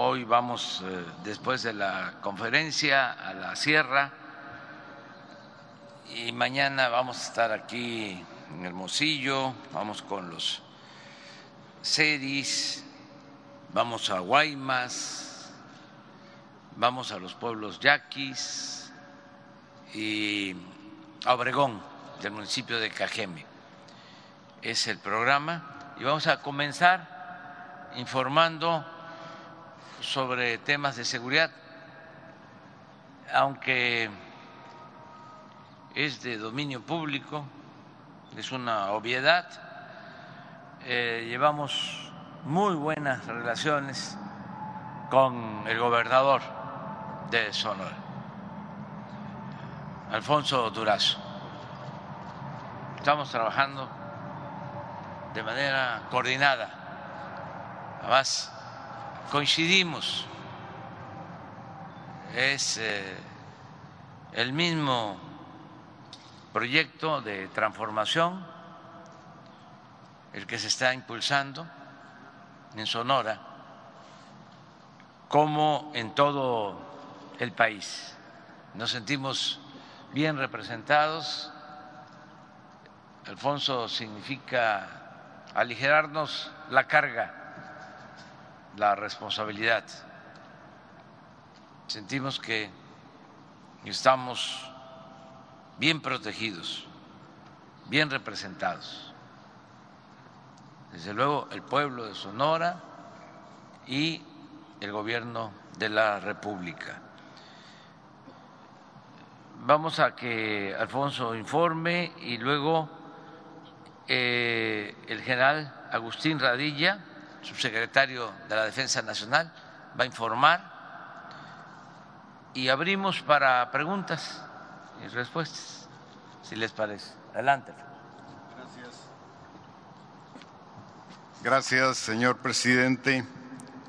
Hoy vamos, eh, después de la conferencia, a la sierra y mañana vamos a estar aquí en Hermosillo, vamos con los CEDIS, vamos a Guaymas, vamos a los pueblos yaquis y a Obregón, del municipio de Cajeme. Es el programa y vamos a comenzar informando sobre temas de seguridad, aunque es de dominio público, es una obviedad. Eh, llevamos muy buenas relaciones con el gobernador de Sonora, Alfonso Durazo. Estamos trabajando de manera coordinada. Además, coincidimos. Es eh, el mismo proyecto de transformación el que se está impulsando en Sonora como en todo el país. Nos sentimos bien representados. Alfonso significa aligerarnos la carga, la responsabilidad. Sentimos que estamos bien protegidos, bien representados. Desde luego el pueblo de Sonora y el gobierno de la República. Vamos a que Alfonso informe y luego eh, el general Agustín Radilla, subsecretario de la Defensa Nacional, va a informar y abrimos para preguntas y respuestas, si les parece. Adelante. Gracias. Gracias, señor presidente.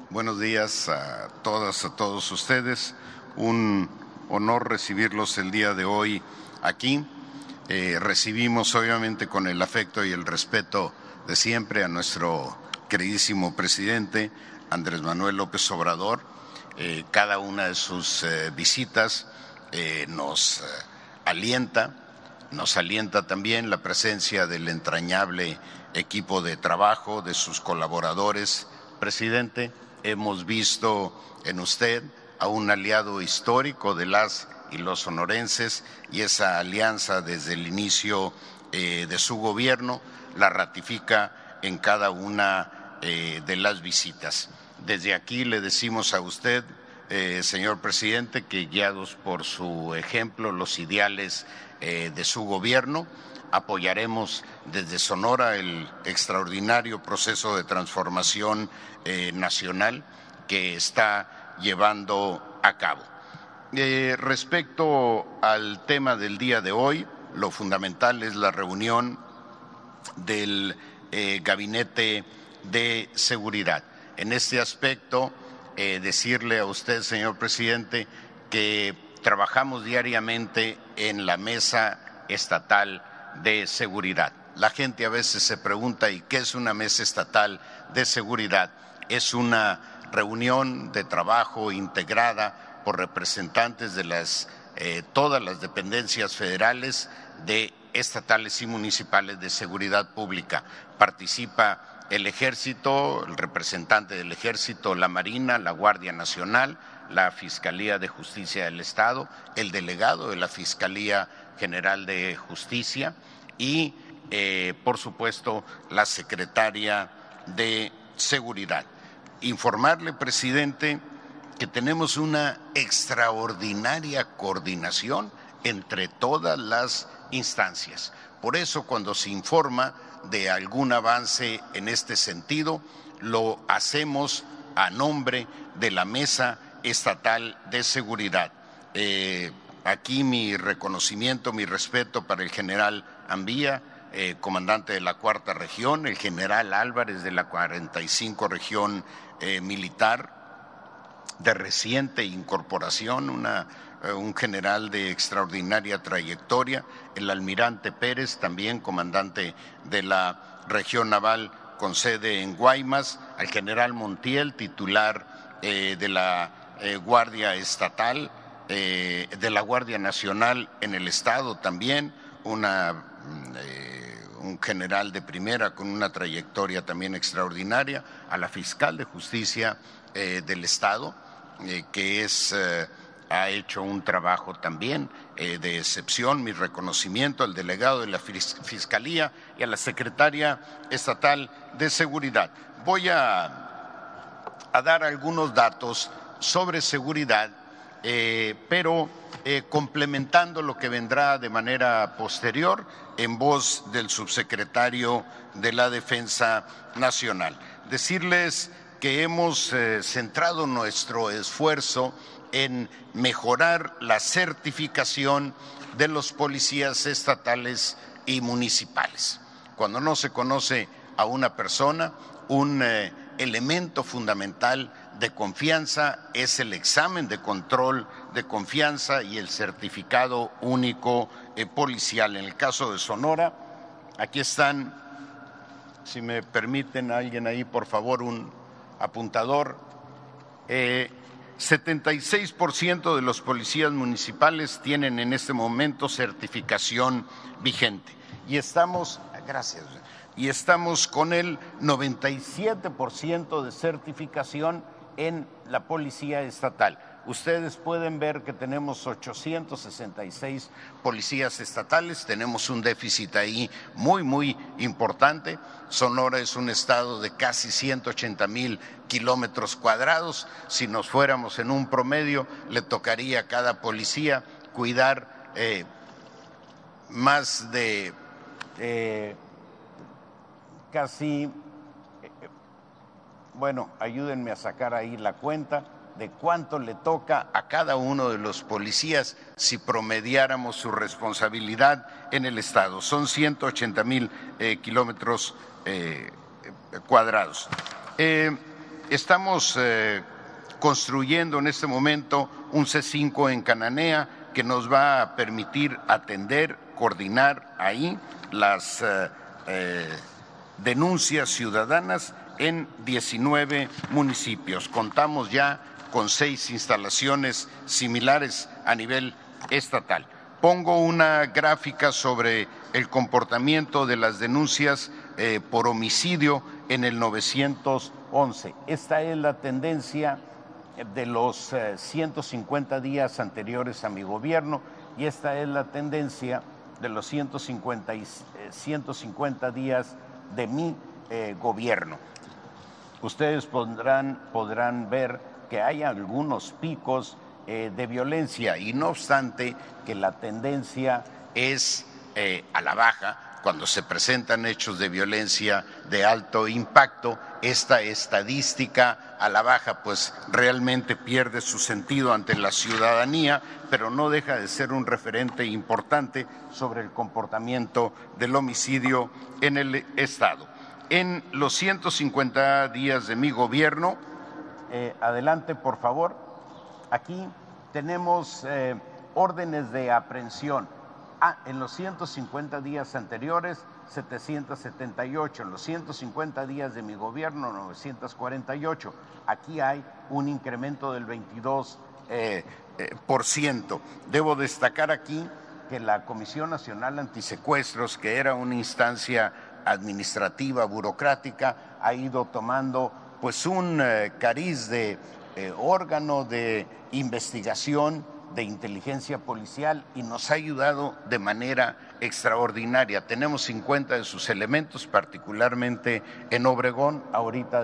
Buenos días a todas, a todos ustedes. Un honor recibirlos el día de hoy aquí. Eh, recibimos obviamente con el afecto y el respeto de siempre a nuestro queridísimo presidente Andrés Manuel López Obrador. Eh, cada una de sus eh, visitas nos alienta, nos alienta también la presencia del entrañable equipo de trabajo, de sus colaboradores. Presidente, hemos visto en usted a un aliado histórico de las y los sonorenses y esa alianza desde el inicio eh, de su gobierno la ratifica en cada una eh, de las visitas. Desde aquí le decimos a usted eh, señor presidente, que guiados por su ejemplo, los ideales eh, de su gobierno, apoyaremos desde Sonora el extraordinario proceso de transformación nacional que está llevando a cabo. respecto al tema del día de hoy, lo fundamental es la reunión del Gabinete de Seguridad. En este aspecto, eh, decirle a usted, señor presidente, que trabajamos diariamente en la mesa estatal de seguridad. La gente a veces se pregunta, ¿y qué es una mesa estatal de seguridad? Es una reunión de trabajo integrada por representantes de las, eh, todas las dependencias federales de estatales y municipales de seguridad pública. Participa el ejército, el representante del ejército, la Marina, la Guardia Nacional, la Fiscalía de Justicia del Estado, el delegado de la Fiscalía General de Justicia y, eh, por supuesto, la secretaria de Seguridad. Informarle, presidente, que tenemos una extraordinaria coordinación entre todas las instancias. Por eso, cuando se informa de algún avance en este sentido, lo hacemos a nombre de la Mesa Estatal de Seguridad. Eh, aquí mi reconocimiento, mi respeto para el general Ambía, eh, comandante de la cuarta región, el general Álvarez de la 45 región eh, militar de reciente incorporación, una un general de extraordinaria trayectoria, el almirante Pérez, también comandante de la región naval con sede en Guaymas, al general Montiel, titular de la Guardia Estatal, de la Guardia Nacional en el Estado también, una, mm, un general de primera con una trayectoria también extraordinaria, a la fiscal de justicia del Estado, que es ha hecho un trabajo también eh, de excepción, mi reconocimiento al delegado de la Fiscalía y a la secretaria estatal de Seguridad. Voy a, dar algunos datos sobre seguridad, eh, pero eh, complementando lo que vendrá de manera posterior en voz del subsecretario de la Defensa Nacional. Decirles que hemos centrado nuestro esfuerzo en mejorar la certificación de los policías estatales y municipales. Cuando no se conoce a una persona, un eh, elemento fundamental de confianza es el examen de control de confianza y el certificado único eh, policial. En el caso de Sonora, aquí están, si me permiten alguien ahí, por favor, un apuntador. Eh, 76% de los policías municipales tienen en este momento certificación vigente. Y estamos, gracias, y estamos con el 97% de certificación en la policía estatal. Ustedes pueden ver que tenemos 866 policías estatales, tenemos un déficit ahí muy, muy importante. Sonora es un estado de casi 180 mil kilómetros cuadrados. Si nos fuéramos en un promedio, le tocaría a cada policía cuidar eh, más de eh, casi, eh, bueno, ayúdenme a sacar ahí la cuenta de cuánto le toca a cada uno de los policías si promediáramos su responsabilidad en el Estado. Son 180 mil eh, kilómetros eh, cuadrados. Eh, estamos construyendo en este momento un C5 en Cananea que nos va a permitir atender, coordinar ahí las denuncias ciudadanas en 19 municipios. Contamos ya con seis instalaciones similares a nivel estatal. Pongo una gráfica sobre el comportamiento de las denuncias eh, por homicidio en el 911. Esta es la tendencia de los 150 eh, días anteriores a mi gobierno y esta es la tendencia de los 150, 150 eh, días de mi gobierno. Ustedes podrán, podrán ver que hay algunos picos eh, de violencia y no obstante que la tendencia es eh, a la baja cuando se presentan hechos de violencia de alto impacto, esta estadística a la baja pues realmente pierde su sentido ante la ciudadanía, pero no deja de ser un referente importante sobre el comportamiento del homicidio en el Estado. En los 150 días de mi gobierno, eh, adelante, por favor. Aquí tenemos eh, órdenes de aprehensión. Ah, en los 150 días anteriores, 778. En los 150 días de mi gobierno, 948. Aquí hay un incremento del 22 eh, por ciento. Debo destacar aquí que la Comisión Nacional Antisecuestros, que era una instancia administrativa, burocrática, ha ido tomando pues un eh, cariz de eh, órgano de investigación de inteligencia policial y nos ha ayudado de manera extraordinaria. Tenemos 50 de sus elementos, particularmente en Obregón. Ahorita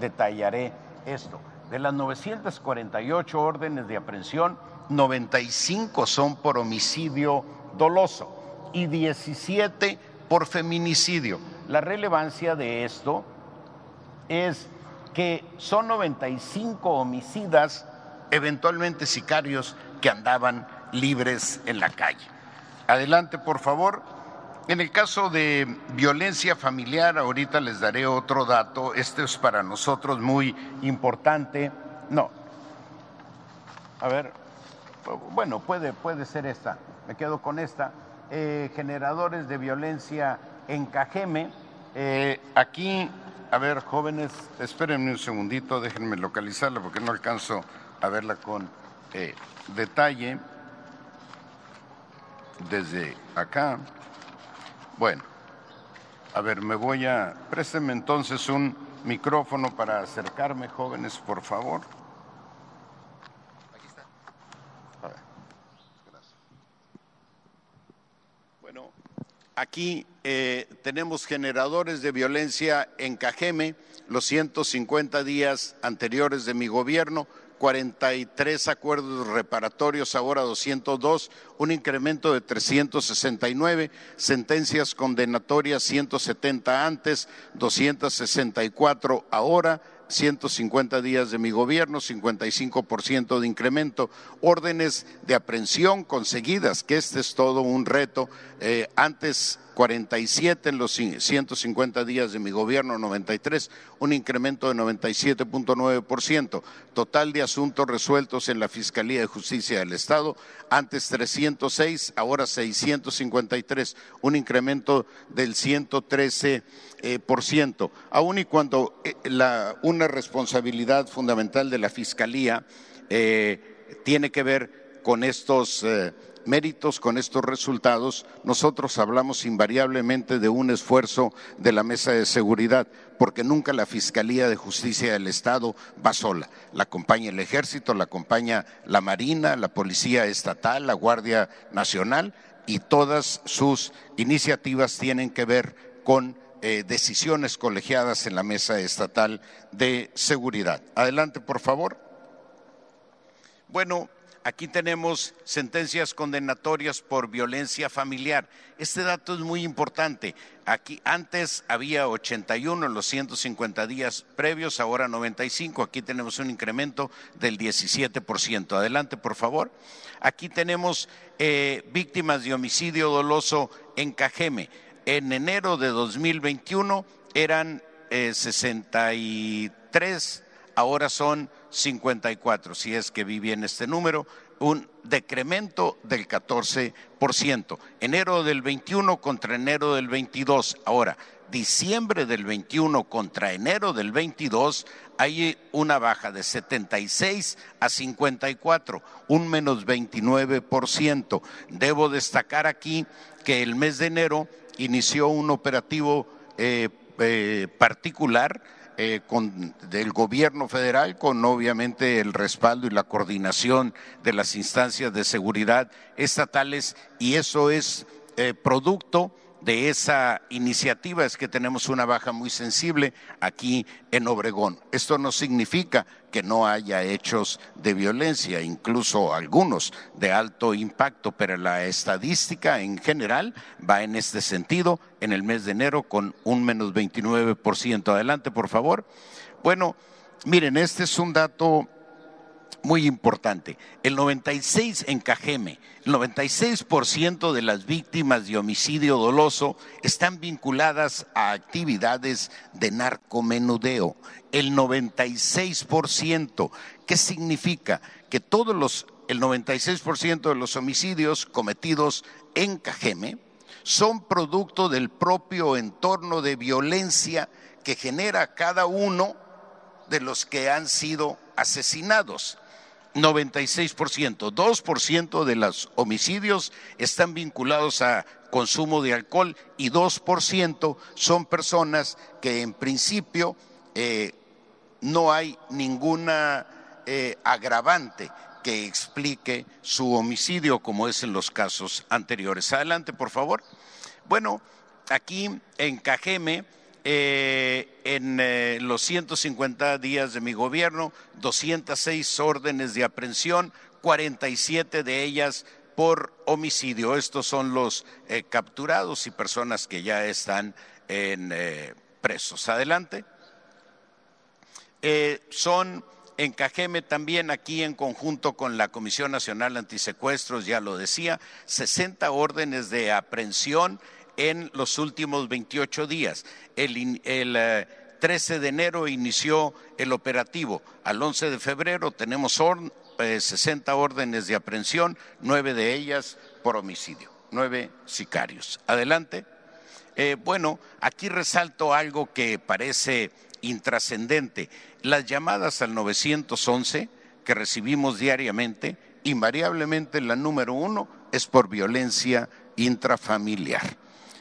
detallaré esto. De las 948 órdenes de aprehensión, 95 son por homicidio doloso y 17 por feminicidio. La relevancia de esto es que son 95 homicidas, eventualmente sicarios, que andaban libres en la calle. Adelante, por favor. En el caso de violencia familiar, ahorita les daré otro dato, este es para nosotros muy importante. No. A ver, bueno, puede, puede ser esta, me quedo con esta. Eh, generadores de violencia en Cajeme, eh, aquí a ver, jóvenes, espérenme un segundito, déjenme localizarla porque no alcanzo a verla con eh, detalle desde acá. Bueno, a ver, me voy a... Présteme entonces un micrófono para acercarme, jóvenes, por favor. Aquí está. Gracias. Bueno, aquí eh, tenemos generadores de violencia en Cajeme, los 150 días anteriores de mi gobierno, 43 acuerdos reparatorios, ahora 202, un incremento de 369, sentencias condenatorias 170 antes, 264 ahora, 150 días de mi gobierno, 55% de incremento, órdenes de aprehensión conseguidas, que este es todo un reto. Eh, antes 47 en los 150 días de mi gobierno, 93, un incremento de 97.9%. Total de asuntos resueltos en la Fiscalía de Justicia del Estado, antes 306, ahora 653, un incremento del 113%. Eh. Aun y cuando eh, una responsabilidad fundamental de la Fiscalía eh, tiene que ver con estos méritos con estos resultados, nosotros hablamos invariablemente de un esfuerzo de la Mesa de Seguridad, porque nunca la Fiscalía de Justicia del Estado va sola. La acompaña el Ejército, la acompaña la Marina, la Policía Estatal, la Guardia Nacional y todas sus iniciativas tienen que ver con eh, decisiones colegiadas en la Mesa Estatal de Seguridad. Adelante, por favor. Bueno, Aquí tenemos sentencias condenatorias por violencia familiar. Este dato es muy importante. Aquí antes había 81 en los 150 días previos, ahora 95. Aquí tenemos un incremento del 17%. Adelante, por favor. Aquí tenemos eh, víctimas de homicidio doloso en Cajeme. En enero de 2021 eran 63 eh, ahora son 54, si es que vi bien este número, un decremento del 14%. Enero del 21 contra enero del 22. Ahora, diciembre del 21 contra enero del 22 hay una baja de 76 a 54, un menos 29%. Debo destacar aquí que el mes de enero inició un operativo eh, eh, particular eh, con, del gobierno federal, con obviamente el respaldo y la coordinación de las instancias de seguridad estatales, y eso es eh, producto de esa iniciativa es que tenemos una baja muy sensible aquí en Obregón. Esto no significa que no haya hechos de violencia, incluso algunos de alto impacto, pero la estadística en general va en este sentido en el mes de enero con un menos 29%. Adelante, por favor. Bueno, miren, este es un dato muy importante. El 96 en Cajeme, el 96% de las víctimas de homicidio doloso están vinculadas a actividades de narcomenudeo. El 96%. ¿Qué significa? Que todos los, el 96% de los homicidios cometidos en Cajeme son producto del propio entorno de violencia que genera cada uno de los que han sido asesinados. 96%. 2% de los homicidios están vinculados a consumo de alcohol y 2% son personas que en principio eh, no hay ninguna eh, agravante que explique su homicidio como es en los casos anteriores. Adelante, por favor. Bueno, aquí en Cajeme eh, en eh, los 150 días de mi gobierno, 206 órdenes de aprehensión, 47 de ellas por homicidio. Estos son los eh, capturados y personas que ya están en presos. Adelante. son en Cajeme también, aquí en conjunto con la Comisión Nacional Antisecuestros, ya lo decía, 60 órdenes de aprehensión en los últimos 28 días. El, 13 eh, de enero inició el operativo. Al 11 de febrero tenemos 60 eh, órdenes de aprehensión, nueve de ellas por homicidio, nueve sicarios. Adelante. Eh, bueno, aquí resalto algo que parece intrascendente. Las llamadas al 911 que recibimos diariamente, invariablemente la número uno es por violencia intrafamiliar.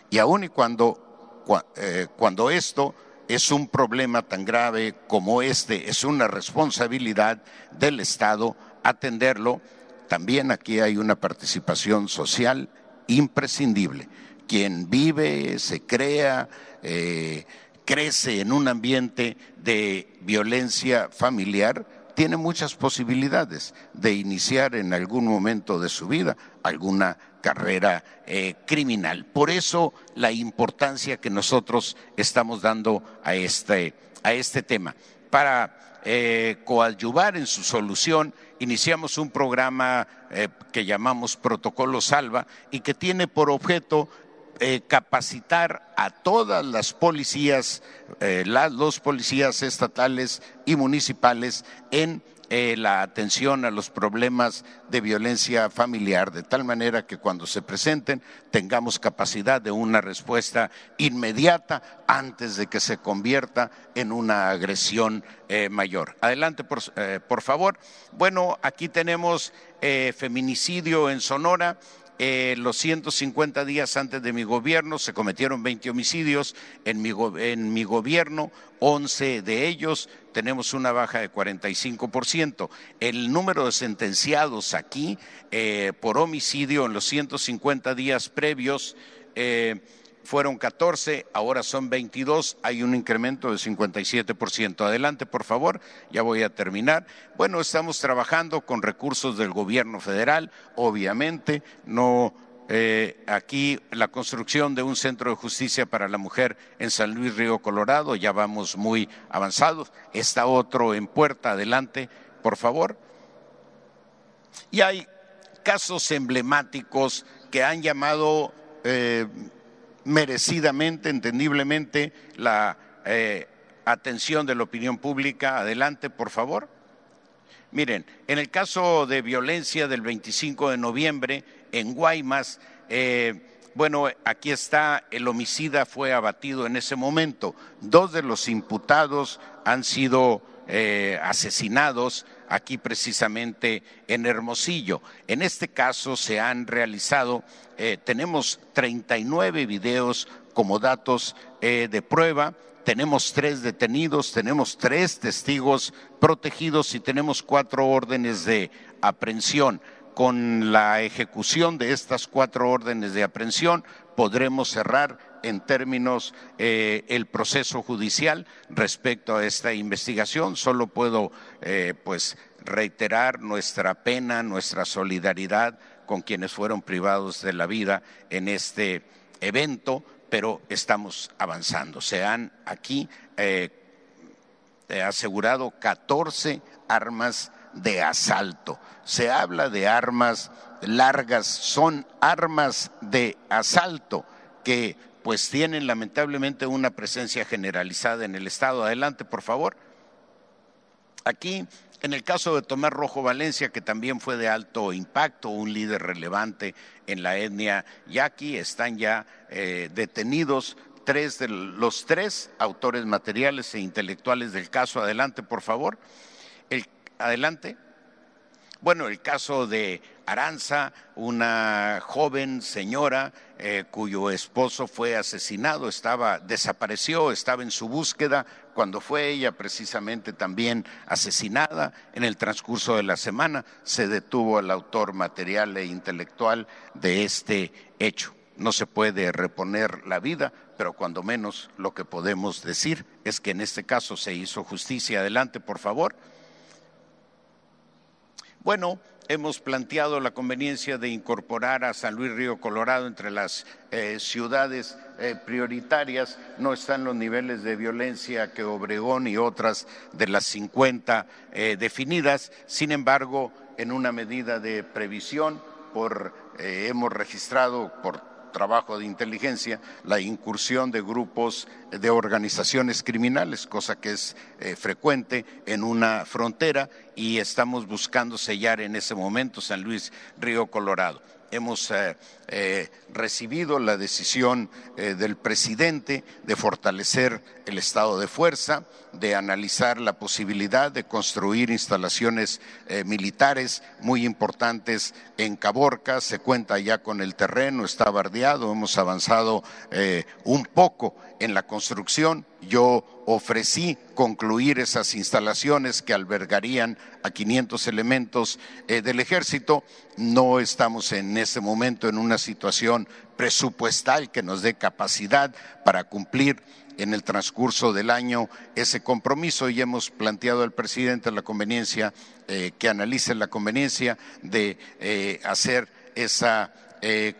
Y aun y cuando, eh, cuando esto es un problema tan grave como este, es una responsabilidad del Estado atenderlo, también aquí hay una participación social imprescindible. Quien vive, se crea, eh, crece en un ambiente de violencia familiar, tiene muchas posibilidades de iniciar en algún momento de su vida alguna carrera eh, criminal. Por eso la importancia que nosotros estamos dando a este, a este tema. Para eh, coadyuvar en su solución, iniciamos un programa eh, que llamamos Protocolo Salva y que tiene por objeto capacitar a todas las policías, los policías estatales y municipales en eh, la atención a los problemas de violencia familiar, de tal manera que cuando se presenten tengamos capacidad de una respuesta inmediata antes de que se convierta en una agresión eh, mayor. Adelante, eh, por, favor. Bueno, aquí tenemos feminicidio en Sonora. Los 150 días antes de mi gobierno se cometieron 20 homicidios en mi, en mi gobierno, 11 de ellos tenemos una baja de 45%. El número de sentenciados aquí eh, por homicidio en los 150 días previos eh, fueron 14, ahora son 22, hay un incremento de 57%. Adelante, por favor, ya voy a terminar. Bueno, estamos trabajando con recursos del gobierno federal, obviamente, no eh, aquí la construcción de un centro de justicia para la mujer en San Luis Río Colorado, ya vamos muy avanzados. Está otro en puerta, adelante, por favor. Y hay casos emblemáticos que han llamado eh, merecidamente, entendiblemente, la eh, atención de la opinión pública. Adelante, por favor. Miren, en el caso de violencia del 25 de noviembre, en Guaymas. Eh, bueno, aquí está, el homicida fue abatido en ese momento. Dos de los imputados han sido eh, asesinados aquí precisamente en Hermosillo. En este caso se han realizado, eh, tenemos 39 videos como datos de prueba, tenemos tres detenidos, tenemos tres testigos protegidos y tenemos cuatro órdenes de aprehensión con la ejecución de estas cuatro órdenes de aprehensión podremos cerrar en términos eh, el proceso judicial respecto a esta investigación. Solo puedo eh, pues reiterar nuestra pena, nuestra solidaridad con quienes fueron privados de la vida en este evento, pero estamos avanzando. Se han aquí eh, asegurado 14 armas de asalto. Se habla de armas largas, son armas de asalto que pues tienen lamentablemente una presencia generalizada en el Estado. Adelante, por favor. Aquí, en el caso de Tomás Rojo Valencia, que también fue de alto impacto, un líder relevante en la etnia yaqui, están ya eh, detenidos tres de los tres autores materiales e intelectuales del caso. Adelante, por favor. Adelante. Bueno, el caso de Aranza, una joven señora eh, cuyo esposo fue asesinado, estaba desapareció, estaba en su búsqueda cuando fue ella precisamente también asesinada. En el transcurso de la semana se detuvo al autor material e intelectual de este hecho. No se puede reponer la vida, pero cuando menos lo que podemos decir es que en este caso se hizo justicia. Adelante, por favor. Bueno, hemos planteado la conveniencia de incorporar a San Luis Río Colorado entre las eh, ciudades eh, prioritarias. No están los niveles de violencia que Obregón y otras de las 50 eh, definidas. Sin embargo, en una medida de previsión, por, hemos registrado por trabajo de inteligencia la incursión de grupos de organizaciones criminales, cosa que es frecuente en una frontera y estamos buscando sellar en ese momento San Luis Río Colorado. Hemos eh, eh, recibido la decisión eh, del presidente de fortalecer el estado de fuerza, de analizar la posibilidad de construir instalaciones militares muy importantes en Caborca. Se cuenta ya con el terreno, está bardeado, hemos avanzado un poco en la construcción. Yo ofrecí concluir esas instalaciones que albergarían a 500 elementos eh, del ejército. No estamos en ese momento en una situación presupuestal que nos dé capacidad para cumplir en el transcurso del año ese compromiso y hemos planteado al presidente la conveniencia, eh, que analice la conveniencia de eh, hacer esa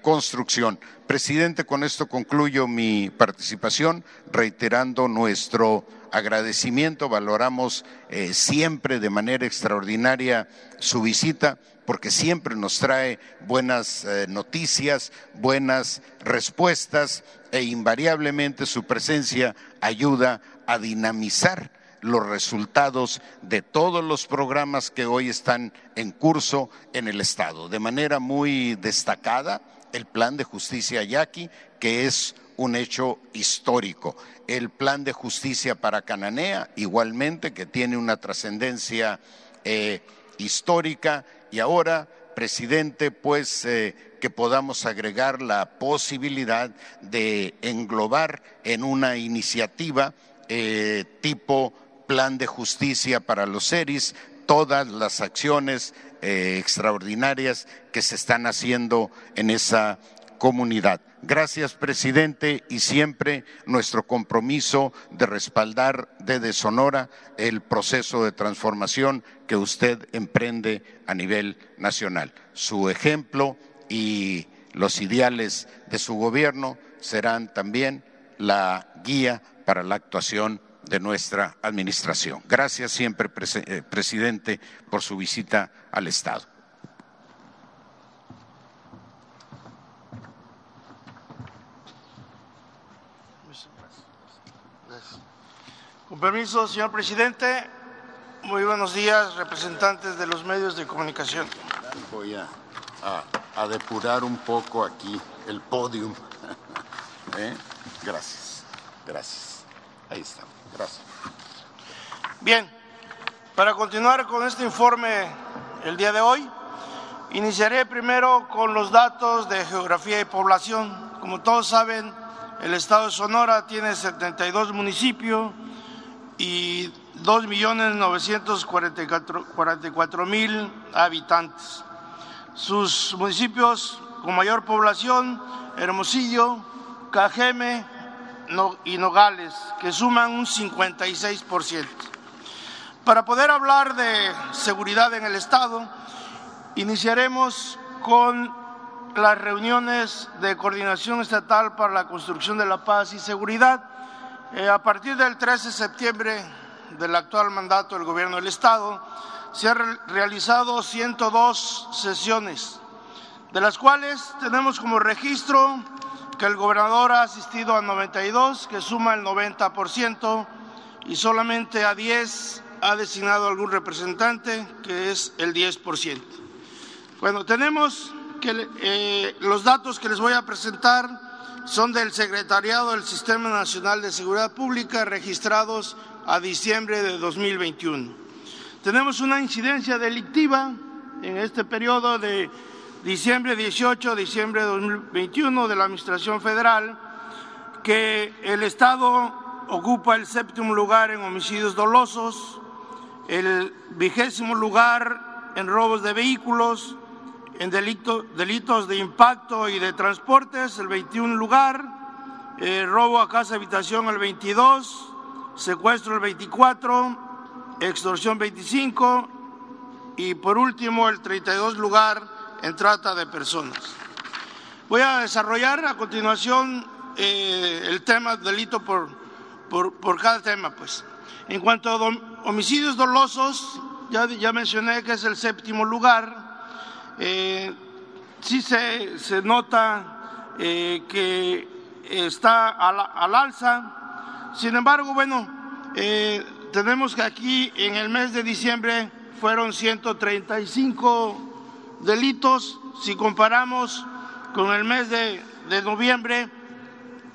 construcción. Presidente, con esto concluyo mi participación, reiterando nuestro agradecimiento. Valoramos eh, siempre de manera extraordinaria su visita porque siempre nos trae buenas eh, noticias, buenas respuestas e invariablemente su presencia ayuda a dinamizar los resultados de todos los programas que hoy están en curso en el Estado. De manera muy destacada, el plan de justicia yaqui, que es un hecho histórico. El plan de justicia para Cananea, igualmente, que tiene una trascendencia eh, histórica. Y ahora, presidente, pues eh, que podamos agregar la posibilidad de englobar en una iniciativa eh, tipo plan de justicia para los seres todas las acciones extraordinarias que se están haciendo en esa comunidad. Gracias, presidente, y siempre nuestro compromiso de respaldar desde Sonora el proceso de transformación que usted emprende a nivel nacional. Su ejemplo y los ideales de su gobierno serán también la guía para la actuación de nuestra administración. Gracias siempre, eh, presidente, por su visita al Estado. Con permiso, señor presidente. Muy buenos días, representantes de los medios de comunicación. Voy a, depurar un poco aquí el podium. ¿Eh? Gracias, gracias. Ahí está. Gracias. Bien, para continuar con este informe el día de hoy, iniciaré primero con los datos de geografía y población. Como todos saben, el estado de Sonora tiene 72 municipios y 2.944.000 habitantes. Sus municipios con mayor población, Hermosillo, Cajeme, y Nogales, que suman un 56%. Para poder hablar de seguridad en el Estado, iniciaremos con las reuniones de coordinación estatal para la construcción de la paz y seguridad. Eh, a partir del 13 de septiembre del actual mandato del Gobierno del Estado, se han realizado 102 sesiones, de las cuales tenemos como registro que el gobernador ha asistido a 92, que suma el 90%, y solamente a 10 ha designado algún representante, que es el 10%. Bueno, tenemos que eh, los datos que les voy a presentar son del Secretariado del Sistema Nacional de Seguridad Pública registrados a diciembre de 2021. Tenemos una incidencia delictiva en este periodo de diciembre 18, diciembre de 2021 de la Administración Federal, que el Estado ocupa el séptimo lugar en homicidios dolosos, el vigésimo lugar en robos de vehículos, en delitos de impacto y de transportes, el 21 lugar, eh, robo a casa habitación el 22, secuestro el 24, extorsión 25 y por último el 32 lugar en trata de personas. Voy a desarrollar a continuación eh, el tema delito por, por, cada tema. Pues. En cuanto a homicidios dolosos, ya, ya mencioné que es el séptimo lugar. Eh, sí se, se nota eh, que está al, al, alza. Sin embargo, bueno, tenemos que aquí en el mes de diciembre fueron 135 delitos. Si comparamos con el mes de, de noviembre,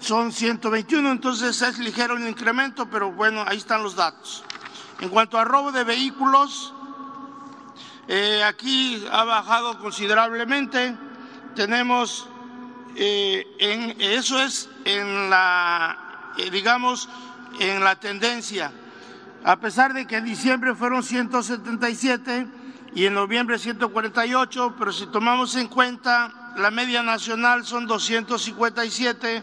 son 121, entonces es ligero el incremento, pero bueno, ahí están los datos. En cuanto a robo de vehículos, eh, aquí ha bajado considerablemente. Tenemos, eh, en, eso es en la, eh, digamos, en la tendencia. A pesar de que en diciembre fueron 177 y en noviembre 148, pero si tomamos en cuenta la media nacional son 257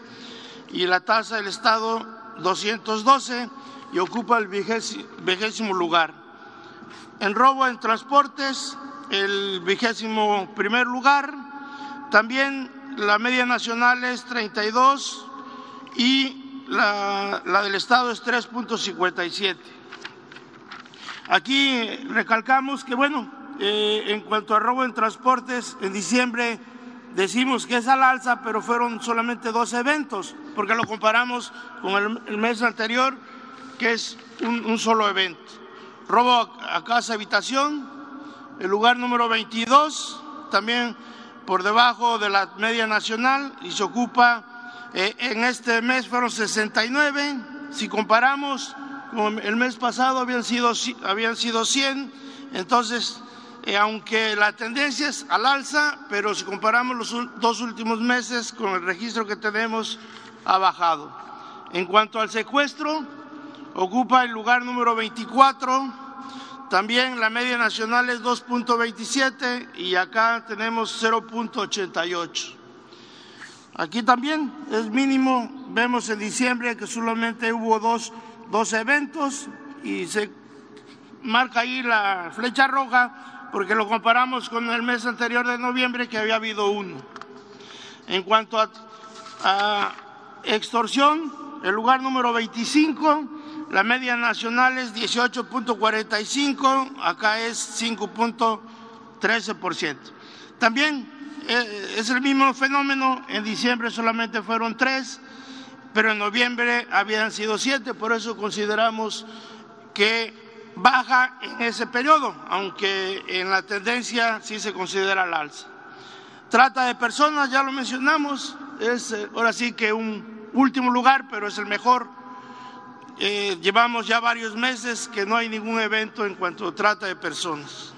y la tasa del Estado 212 y ocupa el vigésimo lugar. En robo en transportes, el vigésimo primer lugar. También la media nacional es 32 y la, la del Estado es 3.57. Aquí recalcamos que, bueno, eh, en cuanto a robo en transportes, en diciembre decimos que es al alza, pero fueron solamente dos eventos, porque lo comparamos con el, mes anterior, que es un, solo evento. Robo a, casa habitación, el lugar número 22, también por debajo de la media nacional y se ocupa, eh, en este mes fueron 69, si comparamos con el mes pasado habían sido, habían sido 100, entonces eh, aunque la tendencia es al alza, pero si comparamos los dos últimos meses con el registro que tenemos, ha bajado. En cuanto al secuestro, ocupa el lugar número 24, también la media nacional es 2.27 y acá tenemos 0.88. Aquí también es mínimo, vemos en diciembre que solamente hubo dos, dos eventos y se marca ahí la flecha roja porque lo comparamos con el mes anterior de noviembre que había habido uno. En cuanto a, extorsión, el lugar número 25, la media nacional es 18.45, acá es 5.13%. También eh, es el mismo fenómeno, en diciembre solamente fueron tres, pero en noviembre habían sido siete, por eso consideramos que baja en ese periodo, aunque en la tendencia sí se considera el alza. Trata de personas, ya lo mencionamos, es eh, ahora sí que un último lugar, pero es el mejor. Eh, llevamos ya varios meses que no hay ningún evento en cuanto trata de personas.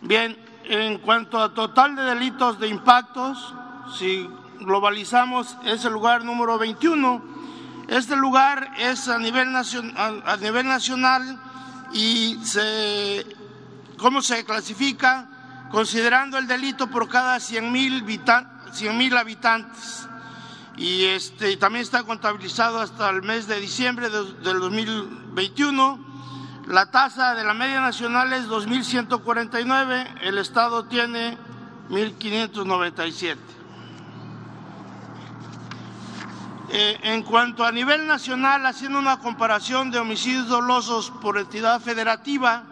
Bien, en cuanto a total de delitos de impactos, si globalizamos es el lugar número 21 este lugar es a nivel nacional, a nivel nacional y se, ¿cómo se clasifica? Considerando el delito por cada 100 mil habitantes. Y este, también está contabilizado hasta el mes de diciembre del 2021. La tasa de la media nacional es 2.149, el Estado tiene 1.597. Eh, en cuanto a nivel nacional, haciendo una comparación de homicidios dolosos por entidad federativa,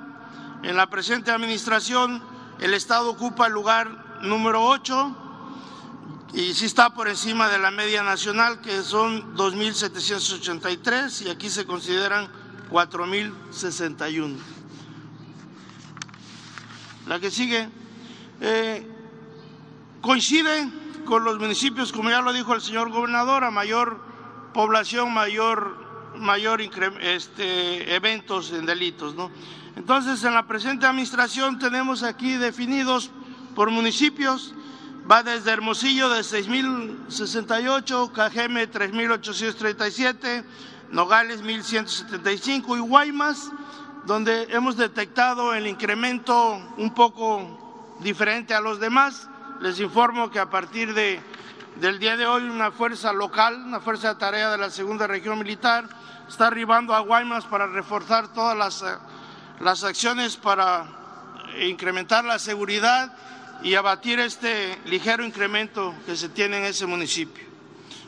en la presente administración el Estado ocupa el lugar número 8 y sí está por encima de la media nacional, que son 2.783 y aquí se consideran 4.061. La que sigue eh, coincide con los municipios, como ya lo dijo el señor gobernador, a mayor población, mayor, mayor este, eventos en delitos. ¿no? Entonces, en la presente administración tenemos aquí definidos por municipios, va desde Hermosillo de 6.068, Cajeme 3.837, Nogales 1.175 y Guaymas, donde hemos detectado el incremento un poco diferente a los demás, les informo que a partir de, del día de hoy una fuerza local, una fuerza de tarea de la Segunda Región Militar, está arribando a Guaymas para reforzar todas las, eh, las acciones para incrementar la seguridad y abatir este ligero incremento que se tiene en ese municipio.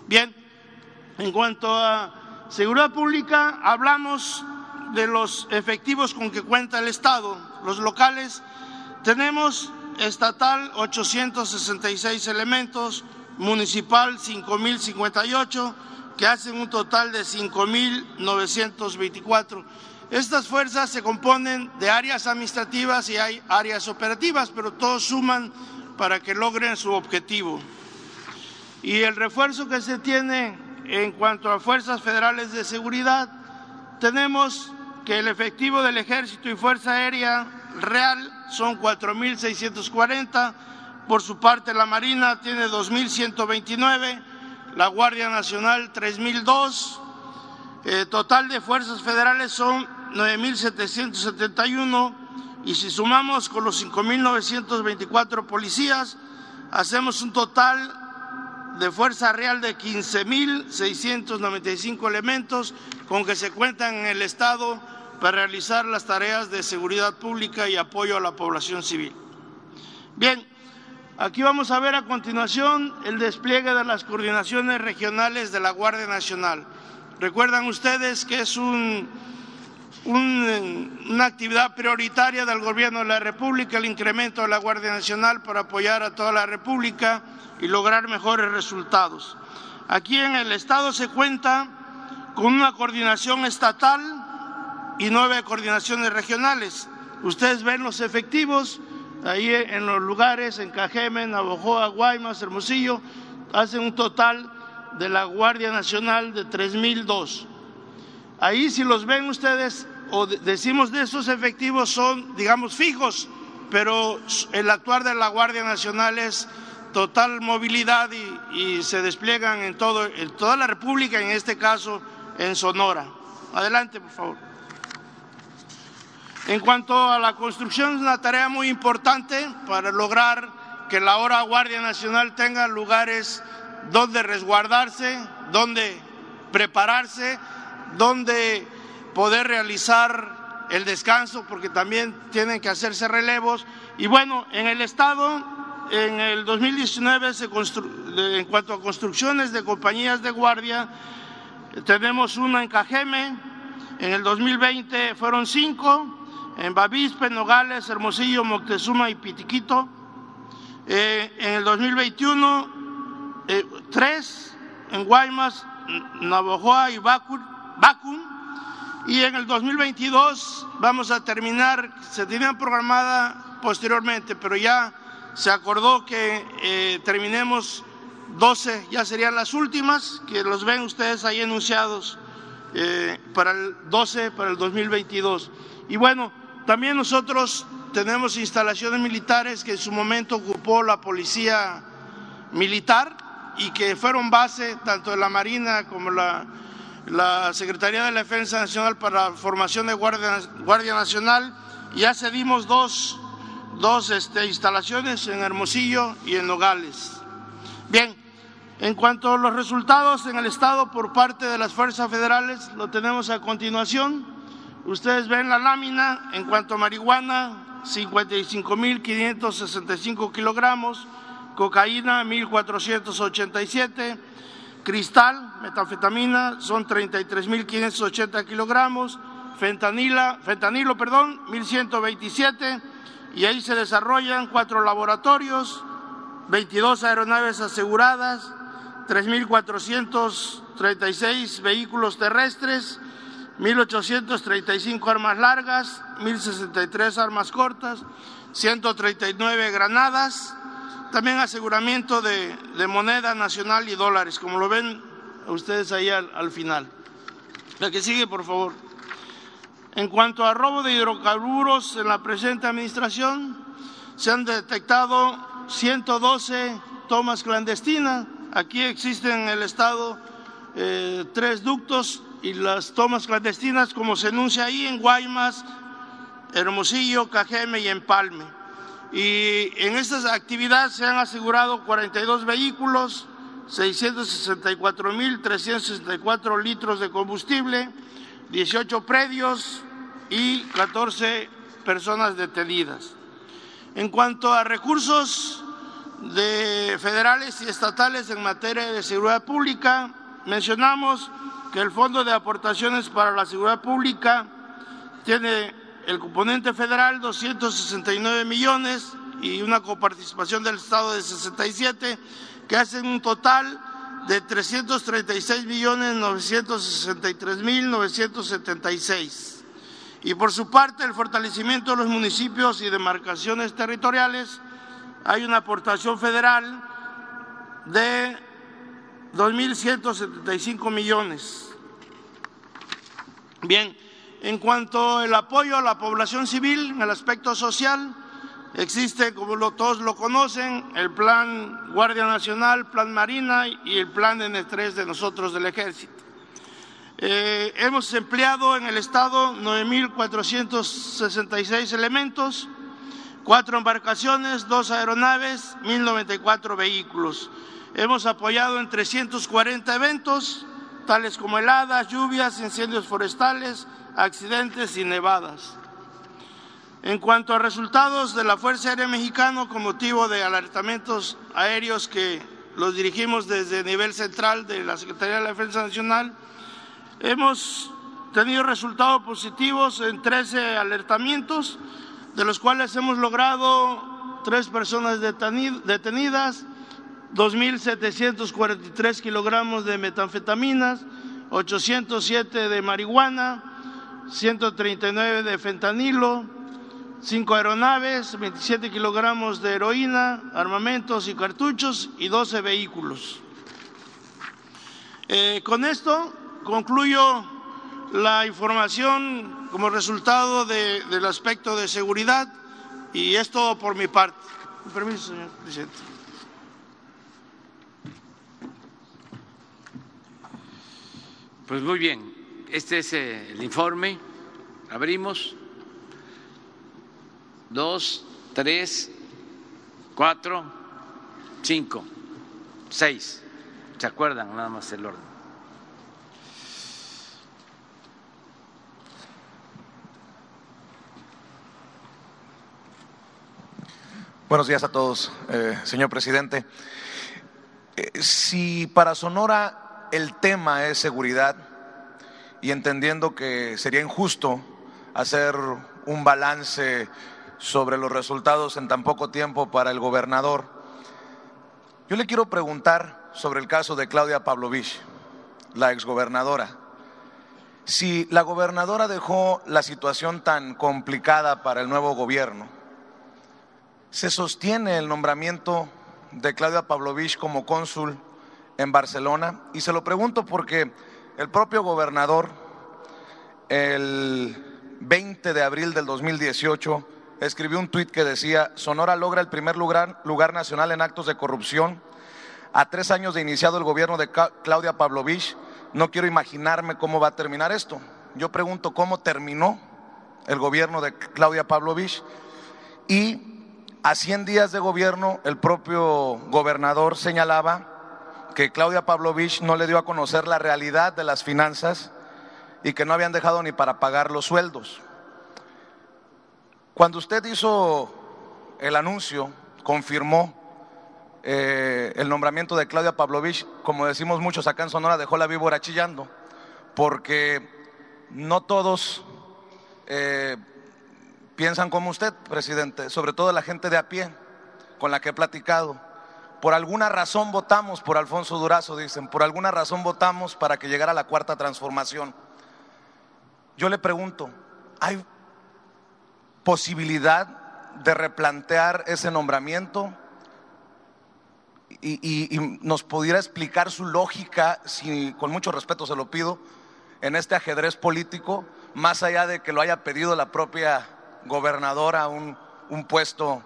Bien, en cuanto a seguridad pública, hablamos de los efectivos con que cuenta el Estado. Los locales tenemos estatal 866 elementos, municipal 5.058, que hacen un total de 5.924. Estas fuerzas se componen de áreas administrativas y hay áreas operativas, pero todos suman para que logren su objetivo. Y el refuerzo que se tiene en cuanto a fuerzas federales de seguridad, tenemos que el efectivo del Ejército y Fuerza Aérea Real son 4.640, por su parte la Marina tiene 2.129, la Guardia Nacional 3.002, eh, total de fuerzas federales son 9.771 y si sumamos con los 5.924 policías, hacemos un total de fuerza real de 15.695 elementos con que se cuentan en el Estado para realizar las tareas de seguridad pública y apoyo a la población civil. Bien, aquí vamos a ver a continuación el despliegue de las coordinaciones regionales de la Guardia Nacional. Recuerdan ustedes que es una actividad prioritaria del Gobierno de la República el incremento de la Guardia Nacional para apoyar a toda la República y lograr mejores resultados. Aquí en el Estado se cuenta con una coordinación estatal y nueve coordinaciones regionales. Ustedes ven los efectivos ahí en los lugares, en Cajeme, Navojoa, Guaymas, Hermosillo, hacen un total de la Guardia Nacional de 3.002. Ahí si los ven ustedes, o decimos de esos efectivos son, digamos, fijos, pero el actuar de la Guardia Nacional es total movilidad y, se despliegan en, todo, en toda la República, en este caso en Sonora. Adelante, por favor. En cuanto a la construcción, es una tarea muy importante para lograr que la hora Guardia Nacional tenga lugares donde resguardarse, donde prepararse, donde poder realizar el descanso, porque también tienen que hacerse relevos. Y bueno, en el Estado, en el 2019, se en cuanto a construcciones de compañías de guardia, tenemos una en Cajeme, en el 2020 fueron cinco, en Bavispe, Nogales, Hermosillo, Moctezuma y Pitiquito. Eh, en el 2021, eh, tres en Guaymas, Navojoa y Bacum. Y en el 2022 vamos a terminar, se tenía programada posteriormente, pero ya se acordó que eh, terminemos 12, ya serían las últimas, que los ven ustedes ahí enunciados para el 12, para el 2022. Y bueno, también nosotros tenemos instalaciones militares que en su momento ocupó la policía militar y que fueron base tanto de la Marina como la, la Secretaría de la Defensa Nacional para la formación de Guardia, Nacional. Ya cedimos dos, dos este, instalaciones en Hermosillo y en Nogales. Bien, en cuanto a los resultados en el Estado por parte de las fuerzas federales, lo tenemos a continuación. Ustedes ven la lámina en cuanto a marihuana, 55.565 kilogramos, cocaína, 1.487, cristal, metanfetamina, son 33.580 kilogramos, fentanila, fentanilo, perdón, 1.127, y ahí se desarrollan cuatro laboratorios, 22 aeronaves aseguradas, 3.436 vehículos terrestres, 1.835 armas largas, 1.063 armas cortas, 139 granadas, también aseguramiento de, moneda nacional y dólares, como lo ven ustedes ahí al, al final. La que sigue, por favor. En cuanto a robo de hidrocarburos en la presente administración, se han detectado 112 tomas clandestinas. Aquí existen en el Estado eh, tres ductos y las tomas clandestinas, como se enuncia ahí en Guaymas, Hermosillo, Cajeme y Empalme. Y en estas actividades se han asegurado 42 vehículos, 664.364 litros de combustible, 18 predios y 14 personas detenidas. En cuanto a recursos de federales y estatales en materia de seguridad pública, mencionamos que el Fondo de Aportaciones para la Seguridad Pública tiene el componente federal 269 millones y una coparticipación del Estado de 67, que hacen un total de 336 millones 963 mil 976. Y por su parte, el fortalecimiento de los municipios y demarcaciones territoriales, hay una aportación federal de 2.175 millones. Bien, en cuanto al apoyo a la población civil en el aspecto social, existe, como todos lo conocen, el Plan Guardia Nacional, Plan Marina y el Plan de estrés de nosotros del Ejército. Eh, hemos empleado en el Estado 9.466 elementos, cuatro embarcaciones, dos aeronaves, 1.094 vehículos. Hemos apoyado en 340 eventos, tales como heladas, lluvias, incendios forestales, accidentes y nevadas. En cuanto a resultados de la Fuerza Aérea Mexicana con motivo de alertamientos aéreos que los dirigimos desde el nivel central de la Secretaría de la Defensa Nacional, hemos tenido resultados positivos en 13 alertamientos, de los cuales hemos logrado tres personas detenidas, 2.743 kilogramos de metanfetaminas, 807 de marihuana, 139 de fentanilo, cinco aeronaves, 27 kilogramos de heroína, armamentos y cartuchos y 12 vehículos. Eh, con esto concluyo la información como resultado del aspecto de seguridad y es todo por mi parte. Con permiso, señor presidente. Pues muy bien, este es eh, el informe. Abrimos. Dos, tres, cuatro, cinco, seis. ¿Se acuerdan nada más el orden? Buenos días a todos, eh, señor presidente. Eh, si para Sonora el tema es seguridad, y entendiendo que sería injusto hacer un balance sobre los resultados en tan poco tiempo para el gobernador, yo le quiero preguntar sobre el caso de Claudia Pavlovich, la exgobernadora. Si la gobernadora dejó la situación tan complicada para el nuevo gobierno, ¿se sostiene el nombramiento de Claudia Pavlovich como cónsul en Barcelona? Y se lo pregunto porque el propio gobernador, el 20 de abril del 2018, escribió un tuit que decía, Sonora logra el primer lugar, lugar nacional en actos de corrupción. A tres años de iniciado el gobierno de Claudia Pavlovich, no quiero imaginarme cómo va a terminar esto. Yo pregunto cómo terminó el gobierno de Claudia Pavlovich y a 100 días de gobierno el propio gobernador señalaba que Claudia Pavlovich no le dio a conocer la realidad de las finanzas y que no habían dejado ni para pagar los sueldos. Cuando usted hizo el anuncio, confirmó eh, el nombramiento de Claudia Pavlovich, como decimos muchos acá en Sonora, dejó la víbora chillando, porque no todos eh, piensan como usted, presidente, sobre todo la gente de a pie con la que he platicado por alguna razón votamos por Alfonso Durazo, dicen, por alguna razón votamos para que llegara la cuarta transformación. Yo le pregunto, ¿hay posibilidad de replantear ese nombramiento? Y, nos pudiera explicar su lógica, si con mucho respeto se lo pido, en este ajedrez político, más allá de que lo haya pedido la propia gobernadora un, un puesto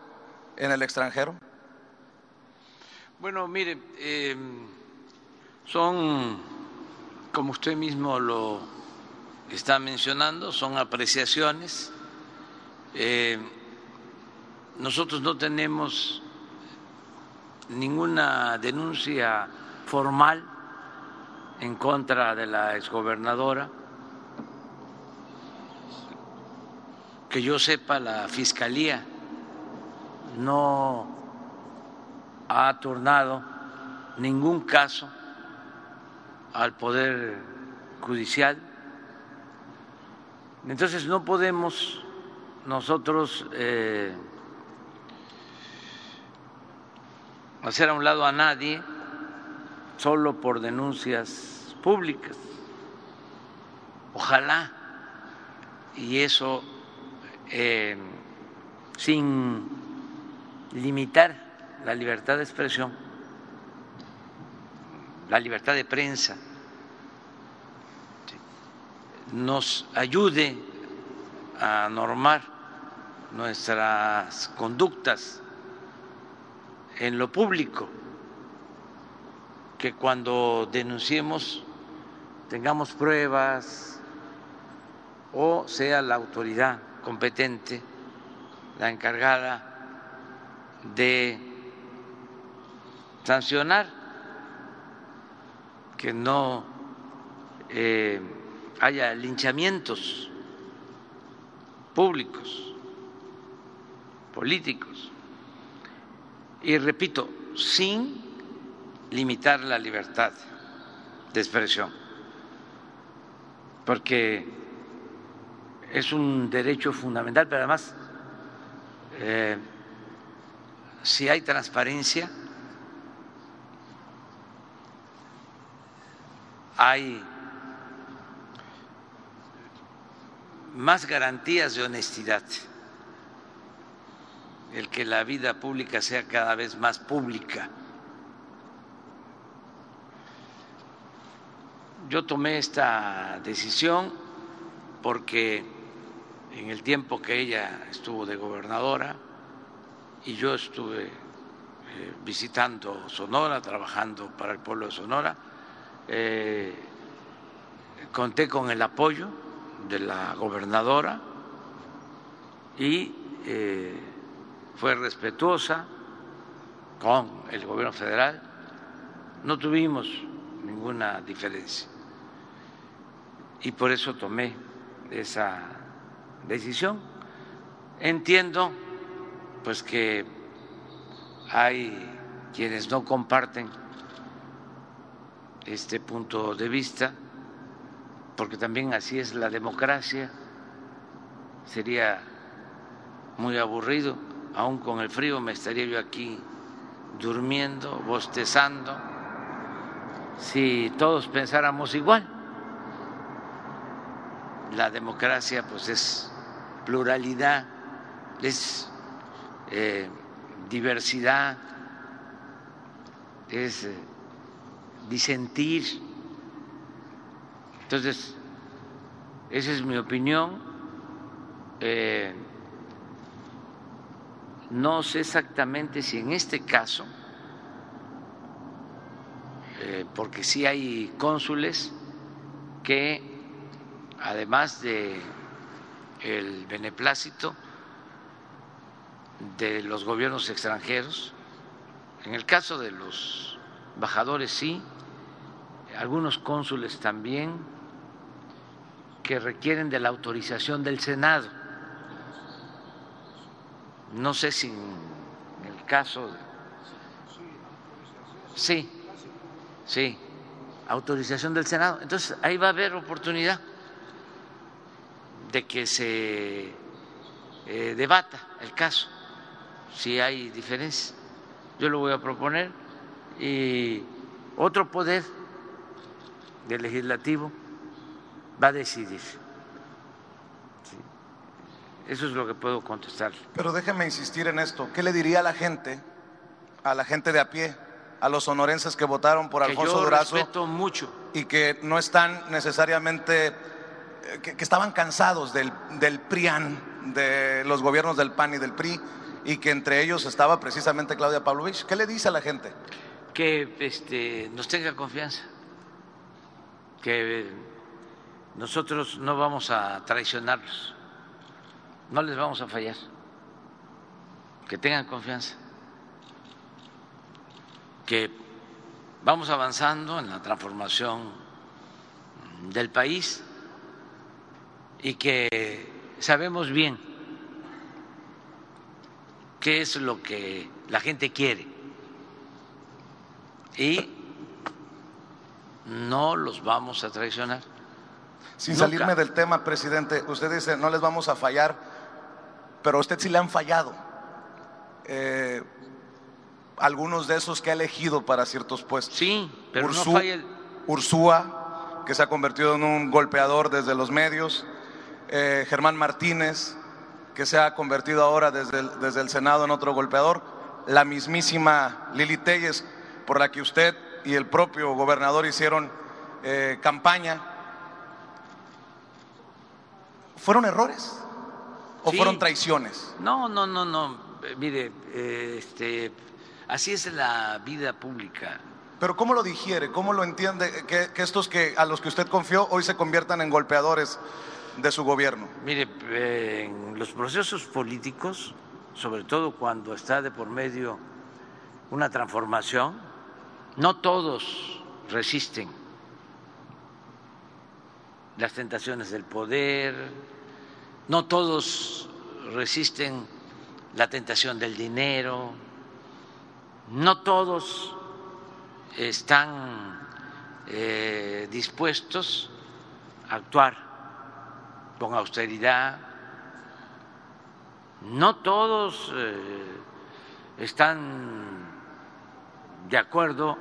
en el extranjero? Bueno, mire, em, son, como usted mismo lo está mencionando, son apreciaciones. Em, nosotros no tenemos ninguna denuncia formal en contra de la exgobernadora. Que yo sepa, la Fiscalía no ha turnado ningún caso al Poder Judicial. Entonces no podemos nosotros eh, hacer a un lado a nadie solo por denuncias públicas. Ojalá, y eso eh, sin limitar la libertad de expresión, la libertad de prensa, nos ayude a normar nuestras conductas en lo público, que cuando denunciemos tengamos pruebas o sea la autoridad competente la encargada de sancionar que no eh, haya linchamientos públicos, políticos. Y repito, sin limitar la libertad de expresión, porque es un derecho fundamental, pero además, eh, si hay transparencia, hay más garantías de honestidad, el que la vida pública sea cada vez más pública. Yo tomé esta decisión porque en el tiempo que ella estuvo de gobernadora y yo estuve eh, visitando Sonora, trabajando para el pueblo de Sonora, eh, conté con el apoyo de la gobernadora y eh, fue respetuosa con el gobierno federal. No tuvimos ninguna diferencia y por eso tomé esa decisión. Entiendo pues que hay quienes no comparten este punto de vista porque también así es la democracia. Sería muy aburrido, aún con el frío me estaría yo aquí durmiendo, bostezando, si todos pensáramos igual. La democracia pues es pluralidad, es eh, diversidad, es eh, disentir entonces, esa es mi opinión. Eh, no sé exactamente si en este caso, eh, porque sí hay cónsules que, además de el beneplácito de los gobiernos extranjeros, en el caso de los embajadores sí, algunos cónsules también, que requieren de la autorización del Senado. No sé si en el caso. Sí, sí, autorización del Senado. Entonces ahí va a haber oportunidad de que se eh, debata el caso, si hay diferencia. Yo lo voy a proponer y otro poder del legislativo va a decidir. Eso es lo que puedo contestar. Pero déjeme insistir en esto. ¿Qué le diría a la gente, a la gente de a pie, a los sonorenses que votaron por Alfonso yo Durazo? Respeto mucho. Y que no están necesariamente, eh, que, estaban cansados del, del PRIAN, de los gobiernos del PAN y del PRI, y que entre ellos estaba precisamente Claudia Pavlovich. ¿Qué le dice a la gente? Que este, nos tenga confianza, que nosotros no vamos a traicionarlos, no les vamos a fallar, que tengan confianza, que vamos avanzando en la transformación del país y que sabemos bien qué es lo que la gente quiere. Y no los vamos a traicionar. Sin salirme del tema, presidente, usted dice, no les vamos a fallar, pero a usted sí le han fallado. Eh, algunos de esos que ha elegido para ciertos puestos. Sí, pero Ursú- no falla el... Ursúa, que se ha convertido en un golpeador desde los medios, eh, Germán Martínez, que se ha convertido ahora desde el, desde el Senado en otro golpeador, la mismísima Lili Telles, por la que usted y el propio gobernador hicieron eh, campaña. ¿Fueron errores o Sí. fueron traiciones? No, no, no, no. Eh, Mire, eh, este, así es la vida pública. Pero ¿cómo lo digiere? ¿Cómo lo entiende que, que estos que a los que usted confió hoy se conviertan en golpeadores de su gobierno? Mire, eh, en los procesos políticos, sobre todo cuando está de por medio una transformación, no todos resisten las tentaciones del poder, no todos resisten la tentación del dinero, no todos están eh, dispuestos a actuar con austeridad. No todos eh, están de acuerdo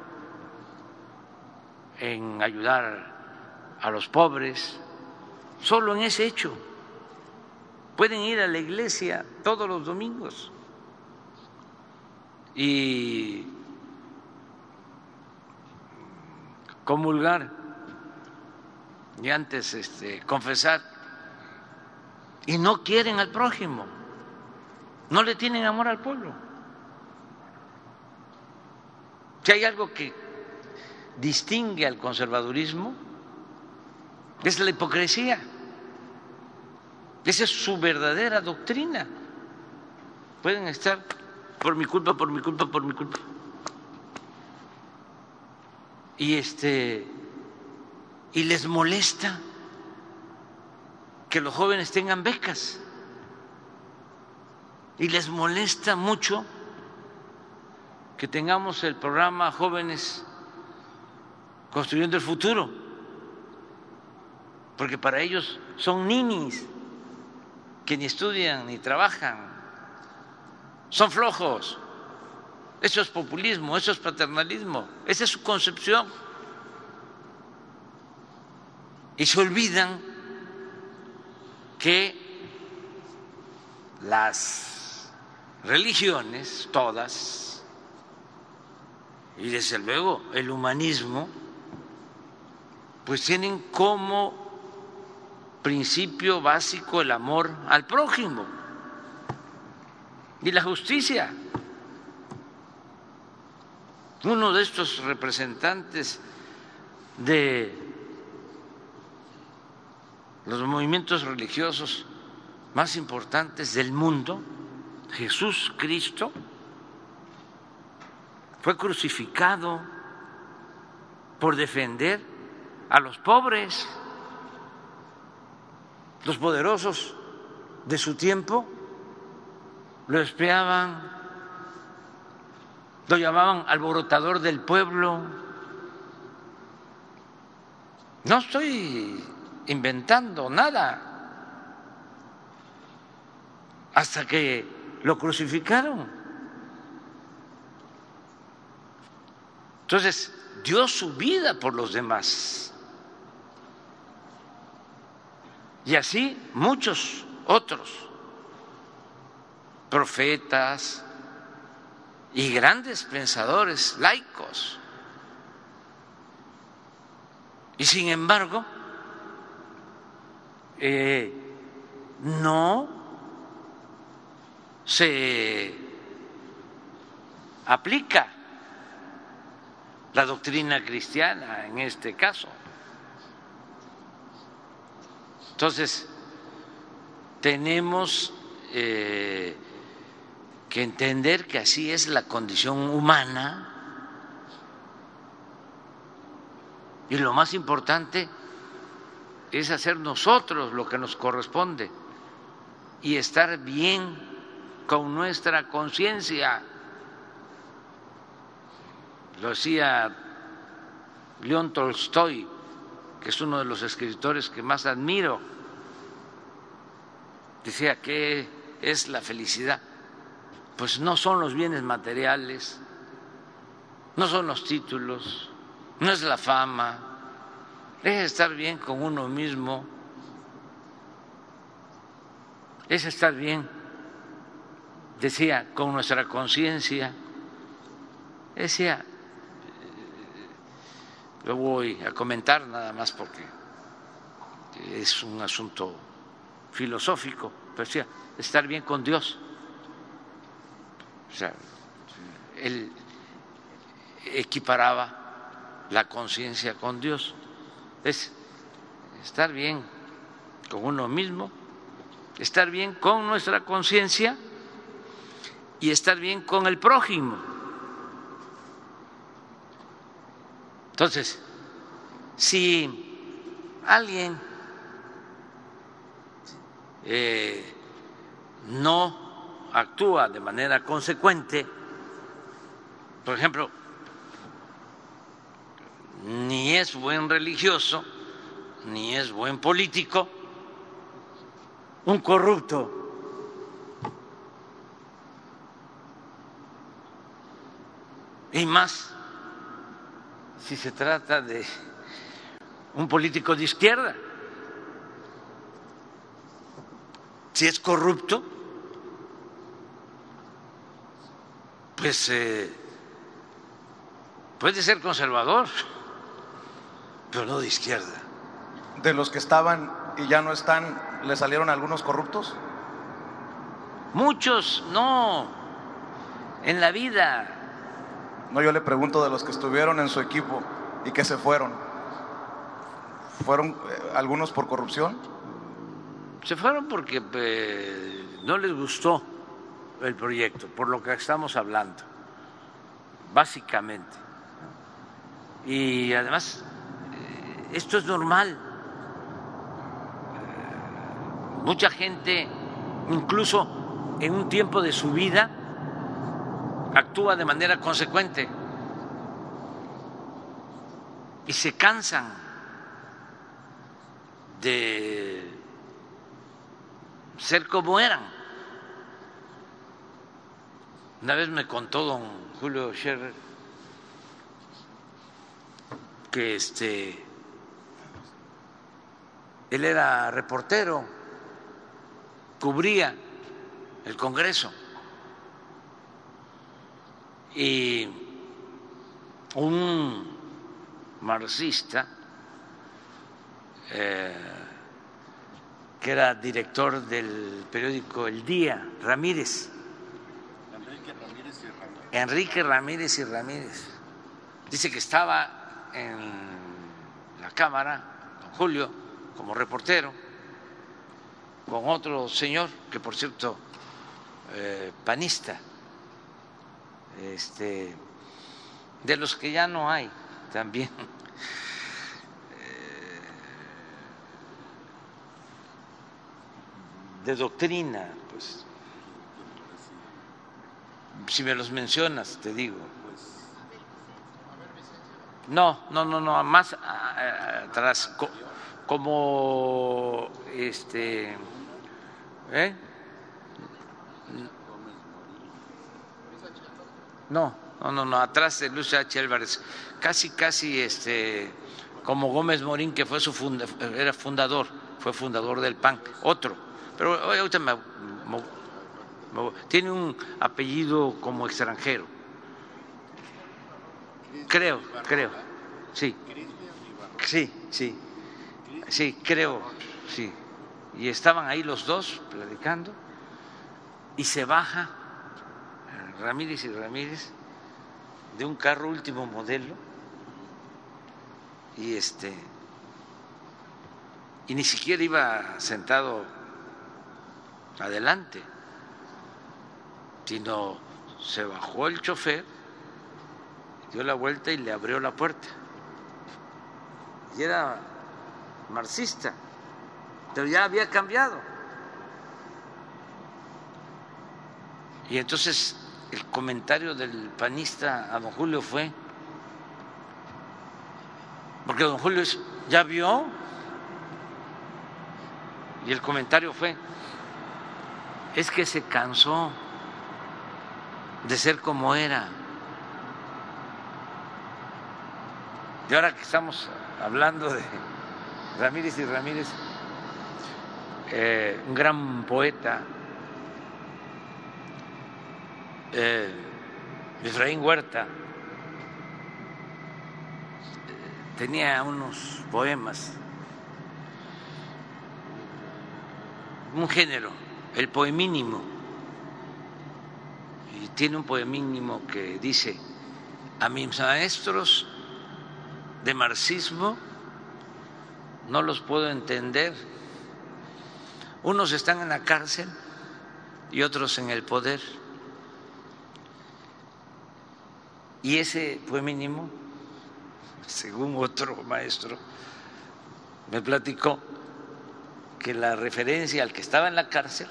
en ayudar a los pobres, solo en ese hecho. Pueden ir a la iglesia todos los domingos y comulgar y antes este, confesar y no quieren al prójimo, no le tienen amor al pueblo. Si hay algo que distingue al conservadurismo, es la hipocresía. Esa es su verdadera doctrina. Pueden estar por mi culpa, por mi culpa, por mi culpa. Y este y les molesta que los jóvenes tengan becas. Y les molesta mucho que tengamos el programa Jóvenes Construyendo el Futuro, porque para ellos son ninis que ni estudian ni trabajan, son flojos. Eso es populismo, eso es paternalismo, esa es su concepción. Y se olvidan que las religiones, todas, y desde luego el humanismo, pues tienen como principio básico el amor al prójimo y la justicia. Uno de estos representantes de los movimientos religiosos más importantes del mundo, Jesús Cristo, fue crucificado por defender a los pobres, los poderosos de su tiempo lo espiaban, lo llamaban alborotador del pueblo. No estoy inventando nada. Hasta que lo crucificaron. Entonces, dio su vida por los demás. Y así muchos otros profetas y grandes pensadores laicos. Y sin embargo, eh, no se aplica la doctrina cristiana en este caso. Entonces, tenemos eh, que entender que así es la condición humana y lo más importante es hacer nosotros lo que nos corresponde y estar bien con nuestra conciencia. Lo decía León Tolstoy, es uno de los escritores que más admiro. Decía, ¿qué es la felicidad? Pues no son los bienes materiales, no son los títulos, no es la fama, es estar bien con uno mismo, es estar bien, decía, con nuestra conciencia, decía, lo voy a comentar nada más porque es un asunto filosófico, pero decía, estar bien con Dios. O sea, él equiparaba la conciencia con Dios. Es estar bien con uno mismo, estar bien con nuestra conciencia y estar bien con el prójimo. Entonces, si alguien eh, no actúa de manera consecuente, por ejemplo, ni es buen religioso, ni es buen político, un corrupto. Y más si se trata de un político de izquierda. Si es corrupto, pues eh, puede ser conservador, pero no de izquierda. De los que estaban y ya no están, ¿le salieron algunos corruptos? Muchos no, en la vida. No, yo le pregunto de los que estuvieron en su equipo y que se fueron. ¿Fueron eh, algunos por corrupción? Se fueron porque eh, no les gustó el proyecto, por lo que estamos hablando, básicamente. Y además, eh, esto es normal. Mucha gente, incluso en un tiempo de su vida, actúa de manera consecuente y se cansan de ser como eran. Una vez me contó don Julio Scherer que este él era reportero, cubría el Congreso y un marxista eh, que era director del periódico El Día, Ramírez, Enrique Ramírez y Ramírez. Dice que estaba en la Cámara, don Julio, como reportero, con otro señor, que por cierto, eh, panista, este, de los que ya no hay también. Eh, de doctrina, pues si me los mencionas, te digo. No, no, no, no, más atrás, como este, ¿eh? No, no, no, no, atrás de Luis H. Álvarez, casi, casi, este, como Gómez Morín, que fue su funda, era fundador, fue fundador del PAN, otro, pero ahorita me tiene un apellido como extranjero. Creo, creo. Sí. Sí, sí. Sí, creo, sí. Y estaban ahí los dos platicando y se baja Ramírez y Ramírez de un carro último modelo y este y ni siquiera iba sentado adelante sino se bajó el chofer, dio la vuelta y le abrió la puerta. Y era marxista, pero ya había cambiado. Y entonces el comentario del panista a don Julio fue, porque don Julio ya vio, y el comentario fue, es que se cansó de ser como era. Y ahora que estamos hablando de Ramírez y Ramírez, eh, un gran poeta, eh, Efraín Huerta, tenía unos poemas, un género, el poemínimo, y tiene un poemínimo que dice, a mis maestros de marxismo no los puedo entender, unos están en la cárcel y otros en el poder. Y ese poemínimo según otro maestro, me platicó que la referencia al que estaba en la cárcel,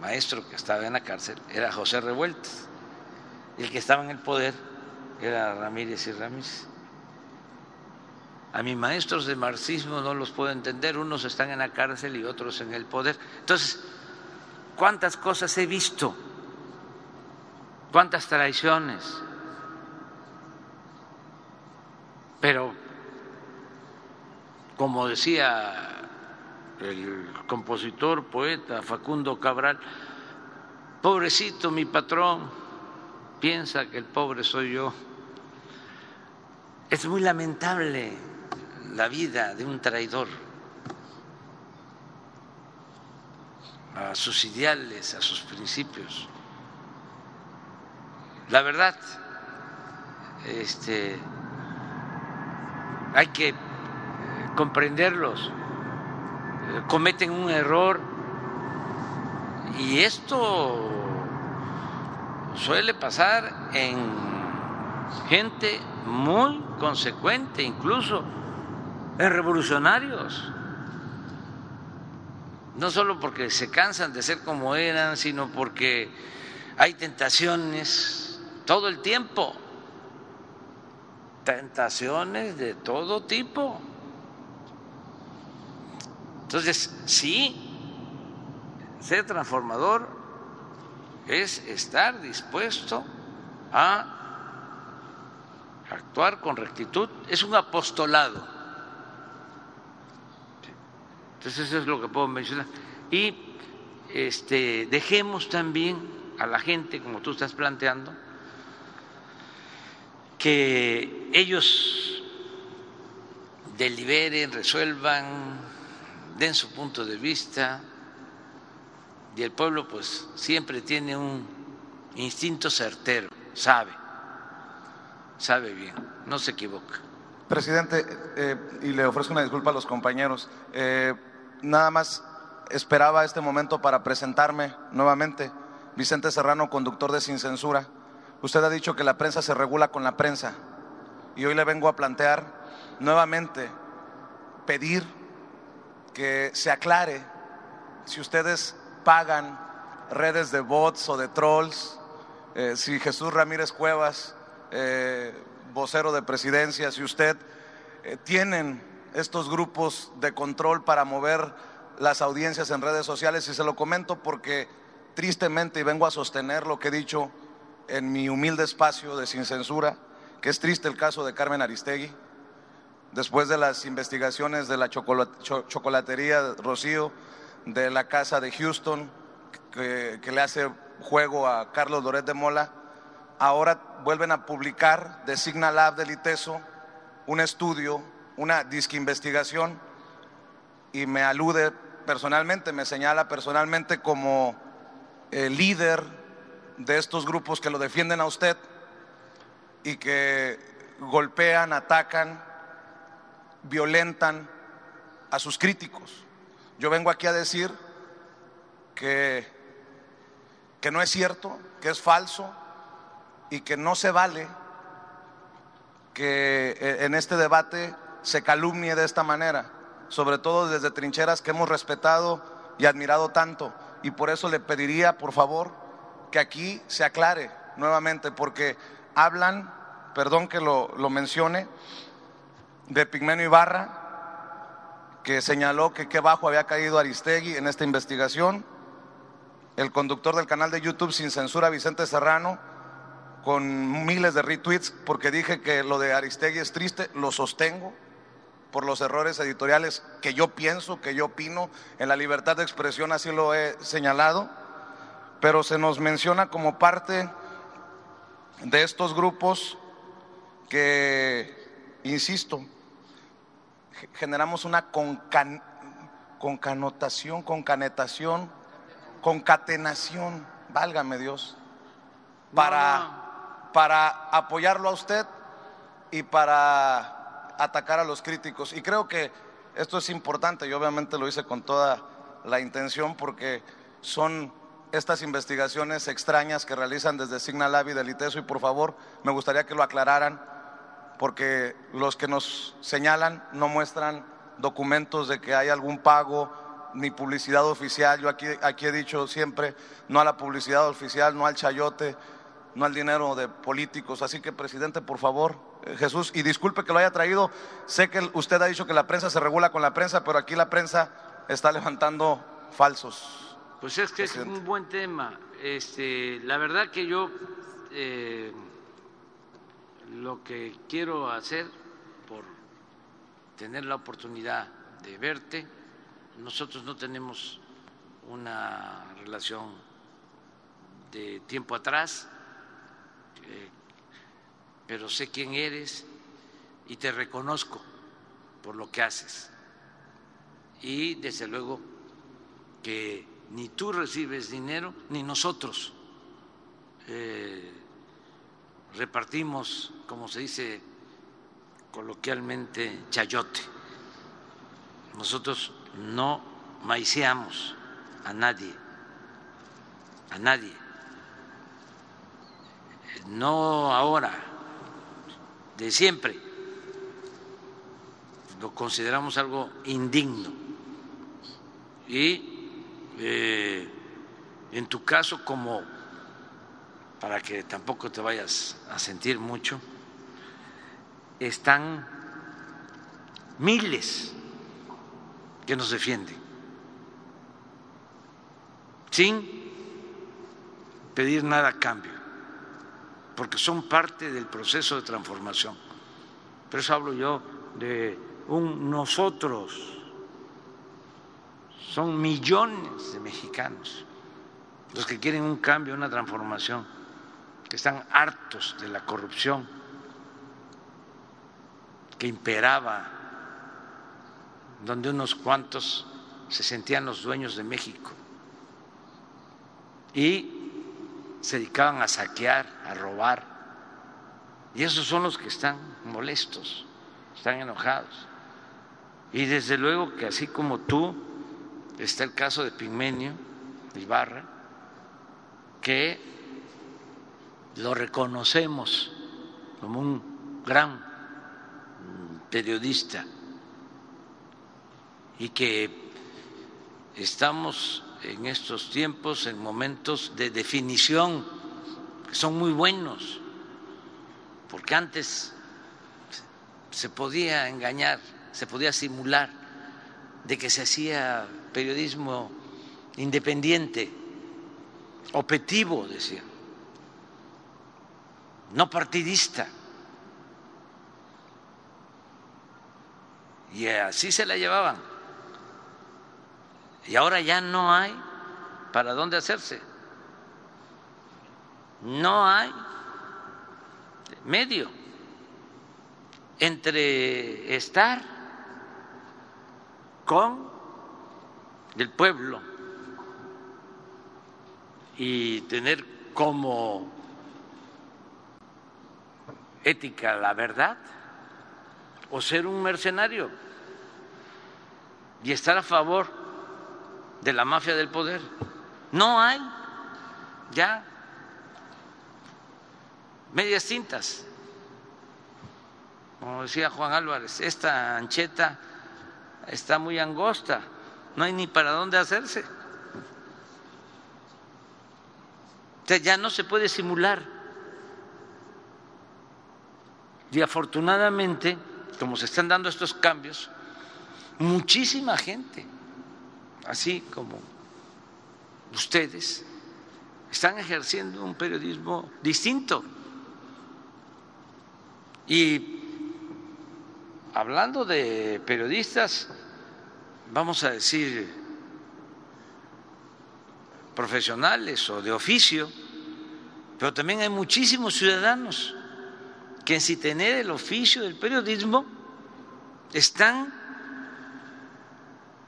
maestro que estaba en la cárcel, era José Revueltas, y el que estaba en el poder era Ramírez y Ramírez. A mis maestros de marxismo no los puedo entender, unos están en la cárcel y otros en el poder. Entonces, ¿cuántas cosas he visto? ¿Cuántas traiciones? Pero, como decía el compositor, poeta Facundo Cabral, pobrecito mi patrón, piensa que el pobre soy yo. Es muy lamentable la vida de un traidor a sus ideales, a sus principios. La verdad, este hay que eh, comprenderlos, eh, cometen un error. Y esto suele pasar en gente muy consecuente, incluso en revolucionarios, no solo porque se cansan de ser como eran, sino porque hay tentaciones todo el tiempo tentaciones de todo tipo. Entonces, sí, ser transformador es estar dispuesto a actuar con rectitud, es un apostolado. Entonces eso es lo que puedo mencionar. Y este, dejemos también a la gente, como tú estás planteando, que ellos deliberen, resuelvan, den su punto de vista y el pueblo pues siempre tiene un instinto certero, sabe, sabe bien, no se equivoca. Presidente, eh, y le ofrezco una disculpa a los compañeros, eh, nada más esperaba este momento para presentarme nuevamente. Vicente Serrano, conductor de Sin Censura. Usted ha dicho que la prensa se regula con la prensa. Y hoy le vengo a plantear nuevamente pedir que se aclare si ustedes pagan redes de bots o de trolls, eh, si Jesús Ramírez Cuevas, eh, vocero de presidencia, si usted eh, tienen estos grupos de control para mover las audiencias en redes sociales, y se lo comento porque tristemente, y vengo a sostener lo que he dicho en mi humilde espacio de sin censura, que es triste el caso de Carmen Aristegui, después de las investigaciones de la chocolatería Rocío, de la casa de Houston, que, le hace juego a Carlos Loret de Mola, ahora vuelven a publicar de Signal Lab del ITESO un estudio, una disque investigación, y me alude personalmente, me señala personalmente como el líder de estos grupos que lo defienden a usted y que golpean, atacan, violentan a sus críticos. Yo vengo aquí a decir que, que no es cierto, que es falso y que no se vale que e, en este debate se calumnie de esta manera, sobre todo desde trincheras que hemos respetado y admirado tanto. Y por eso le pediría, por favor, que aquí se aclare nuevamente, porque hablan, perdón que lo, mencione, de Pigmenio Ibarra, que señaló que qué bajo había caído Aristegui en esta investigación, el conductor del canal de YouTube Sin Censura, Vicente Serrano, con miles de retweets porque dije que lo de Aristegui es triste, lo sostengo por los errores editoriales que yo pienso, que yo opino, en la libertad de expresión así lo he señalado, pero se nos menciona como parte de estos grupos que, insisto, generamos una concan, concanotación, concanetación, concatenación, válgame Dios, para, para apoyarlo a usted y para atacar a los críticos. Y creo que esto es importante, y obviamente lo hice con toda la intención porque son estas investigaciones extrañas que realizan desde Signal y del ITESO y por favor me gustaría que lo aclararan porque los que nos señalan no muestran documentos de que hay algún pago ni publicidad oficial. Yo aquí, aquí he dicho siempre no a la publicidad oficial, no al chayote, no al dinero de políticos. Así que, presidente, por favor, eh, Jesús, y disculpe que lo haya traído. Sé que usted ha dicho que la prensa se regula con la prensa, pero aquí la prensa está levantando falsos. Pues es que es un buen tema. Este, la verdad que yo eh, lo que quiero hacer por tener la oportunidad de verte, nosotros no tenemos una relación de tiempo atrás, eh, pero sé quién eres y te reconozco por lo que haces. Y desde luego que ni tú recibes dinero, ni nosotros eh, repartimos, como se dice coloquialmente, chayote. Nosotros no maiceamos a nadie, a nadie. No ahora, de siempre. Lo consideramos algo indigno. Y eh, en tu caso, como para que tampoco te vayas a sentir mucho, están miles que nos defienden, sin pedir nada a cambio, porque son parte del proceso de transformación. Por eso hablo yo de un nosotros son millones de mexicanos los que quieren un cambio, una transformación, que están hartos de la corrupción que imperaba, donde unos cuantos se sentían los dueños de México y se dedicaban a saquear, a robar. Y esos son los que están molestos, están enojados. Y desde luego que así como tú, Está el caso de Pigmenio Ibarra, que lo reconocemos como un gran periodista y que estamos en estos tiempos en momentos de definición que son muy buenos, porque antes se podía engañar, se podía simular de que se hacía periodismo independiente, objetivo, decía, no partidista. Y así se la llevaban. Y ahora ya no hay para dónde hacerse. No hay medio entre estar con del pueblo y tener como ética la verdad o ser un mercenario y estar a favor de la mafia del poder. No hay ya medias tintas. Como decía Juan Álvarez, esta ancheta está muy angosta no hay ni para dónde hacerse. ya no se puede simular. Y afortunadamente, como se están dando estos cambios, muchísima gente, así como ustedes, están ejerciendo un periodismo distinto, Y hablando de periodistas, vamos a decir, profesionales o de oficio, pero también hay muchísimos ciudadanos que sin tener el oficio del periodismo están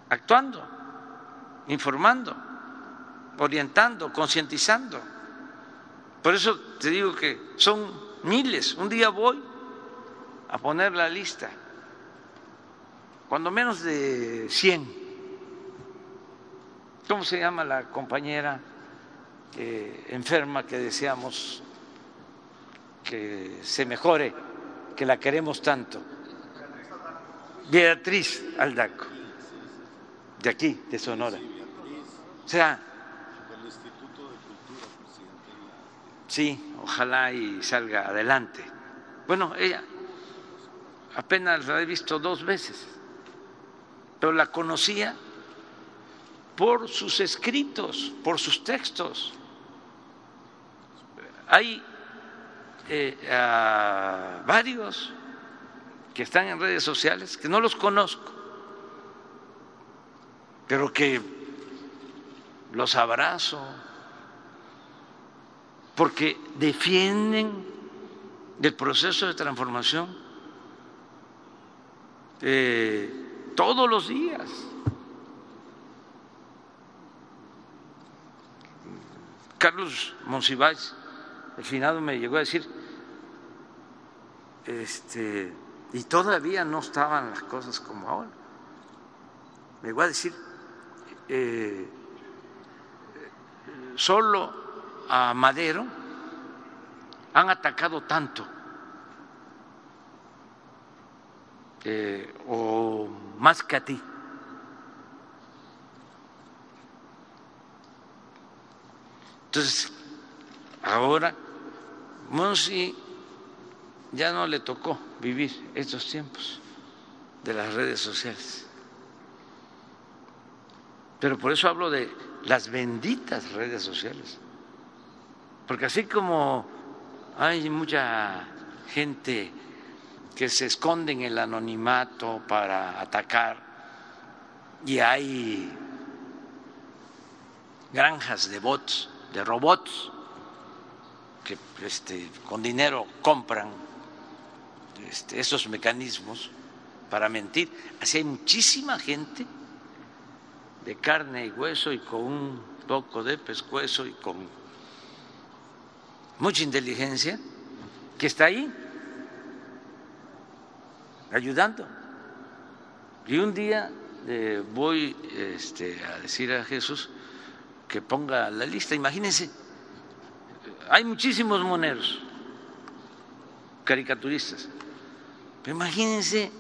actuando, informando, orientando, concientizando. Por eso te digo que son miles. Un día voy a poner la lista, cuando menos de 100. ¿Cómo se llama la compañera eh, enferma que deseamos que se mejore, que la queremos tanto? Beatriz Aldaco, de aquí, de Sonora. O sea, sí, ojalá y salga adelante. Bueno, ella apenas la he visto dos veces, pero la conocía por sus escritos, por sus textos. Hay eh, varios que están en redes sociales que no los conozco, pero que los abrazo porque defienden el proceso de transformación eh, todos los días. Carlos Monsiváis, el finado, me llegó a decir, este, y todavía no estaban las cosas como ahora. Me llegó a decir, eh, solo a Madero han atacado tanto Eh, o más que a ti. Entonces, ahora, Monsi ya no le tocó vivir estos tiempos de las redes sociales. Pero por eso hablo de las benditas redes sociales. Porque así como hay mucha gente que se esconden en el anonimato para atacar y hay granjas de bots, de robots que este, con dinero compran este, esos mecanismos para mentir. Así hay muchísima gente de carne y hueso y con un poco de pescuezo y con mucha inteligencia que está ahí ayudando. Y un día eh, voy este, a decir a Jesús que ponga la lista. Imagínense, hay muchísimos moneros, caricaturistas, pero imagínense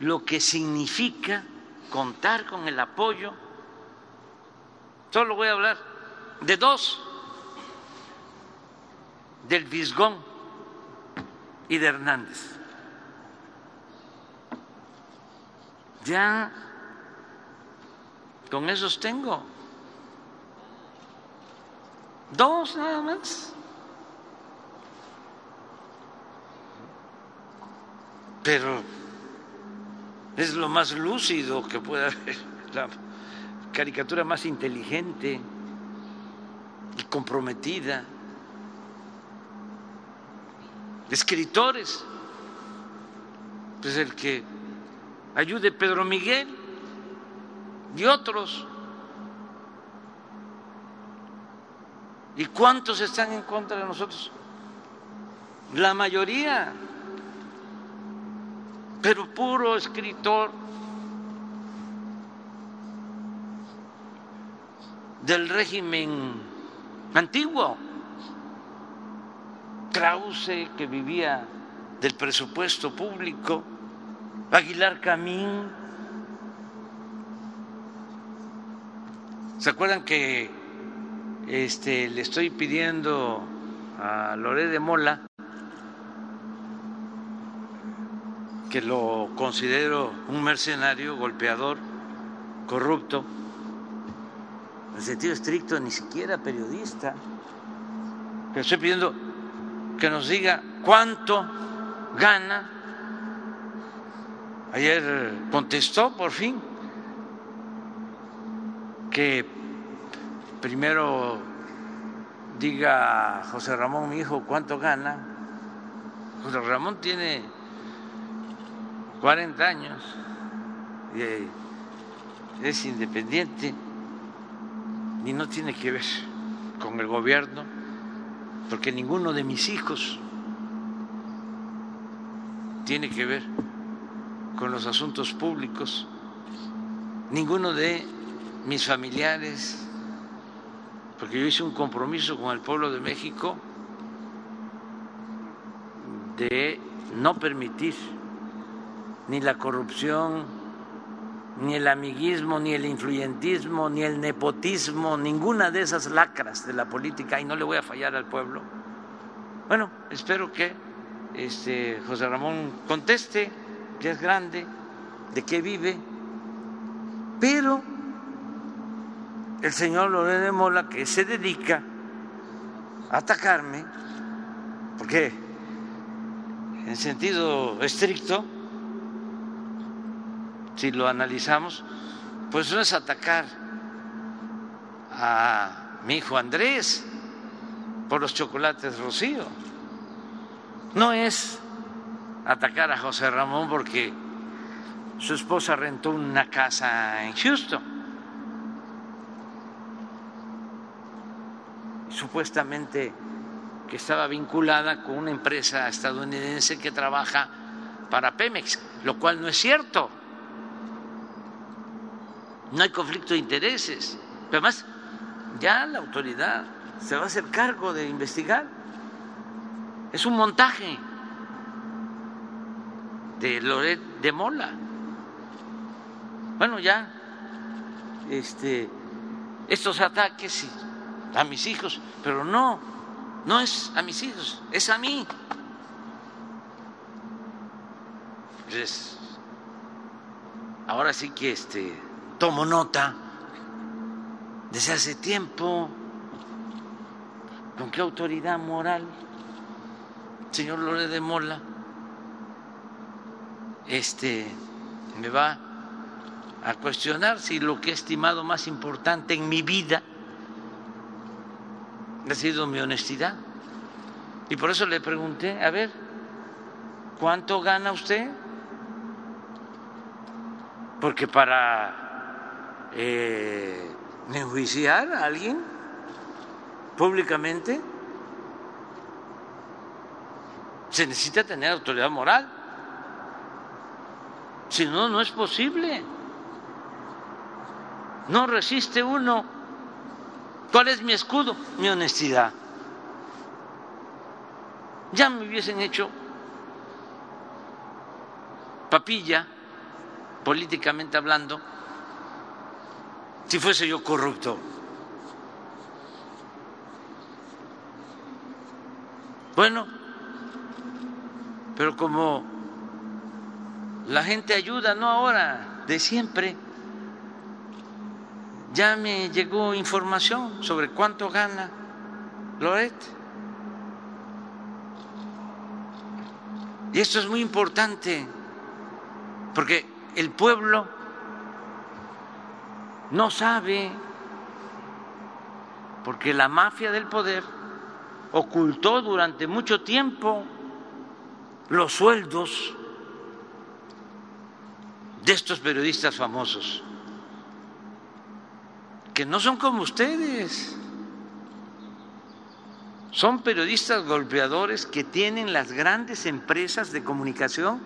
lo que significa contar con el apoyo. Solo voy a hablar de dos, del Visgón y de Hernández. Ya con esos tengo. Dos nada más. Pero es lo más lúcido que puede haber, la caricatura más inteligente y comprometida. Escritores, pues el que ayude Pedro Miguel y otros. ¿Y cuántos están en contra de nosotros? La mayoría, pero puro escritor del régimen antiguo. Krause, que vivía del presupuesto público, Aguilar Camín. ¿Se acuerdan que este, le estoy pidiendo a Loré de Mola que lo considero un mercenario, golpeador, corrupto, en sentido estricto, ni siquiera periodista. Le estoy pidiendo que nos diga cuánto gana. Ayer contestó por fin que primero diga José Ramón, mi hijo, cuánto gana. José Ramón tiene 40 años y es independiente y no tiene que ver con el gobierno, porque ninguno de mis hijos tiene que ver con los asuntos públicos, ninguno de mis familiares, porque yo hice un compromiso con el pueblo de México de no permitir ni la corrupción, ni el amiguismo, ni el influyentismo, ni el nepotismo, ninguna de esas lacras de la política, y no le voy a fallar al pueblo. Bueno, espero que este, José Ramón conteste, es grande, de qué vive, pero el señor Lorenzo Mola, que se dedica a atacarme, porque en sentido estricto, si lo analizamos, pues no es atacar a mi hijo Andrés por los chocolates Rocío, no es atacar a José Ramón porque su esposa rentó una casa en Houston. Supuestamente que estaba vinculada con una empresa estadounidense que trabaja para Pemex, lo cual no es cierto no hay conflicto de intereses. Pero además, ya la autoridad se va a hacer cargo de investigar. Es un montaje de Loret de Mola. Bueno, ya este, estos ataques a mis hijos, pero no, no es a mis hijos, es a mí. Entonces, ahora sí que este tomo nota desde hace tiempo. ¿Con qué autoridad moral, señor Lore de Mola, este, me va a cuestionar si lo que he estimado más importante en mi vida ha sido mi honestidad? Y por eso le pregunté, a ver, ¿cuánto gana usted? Porque para eh, enjuiciar a alguien públicamente, se necesita tener autoridad moral. Si no, no es posible. No resiste uno. ¿Cuál es mi escudo? Mi honestidad. Ya me hubiesen hecho papilla, políticamente hablando, si fuese yo corrupto. Bueno, pero como la gente ayuda, no ahora, de siempre, ya me llegó información sobre cuánto gana Loret. Y esto es muy importante, porque el pueblo no sabe, porque la mafia del poder ocultó durante mucho tiempo los sueldos de estos periodistas famosos, que no son como ustedes, son periodistas golpeadores que tienen las grandes empresas de comunicación,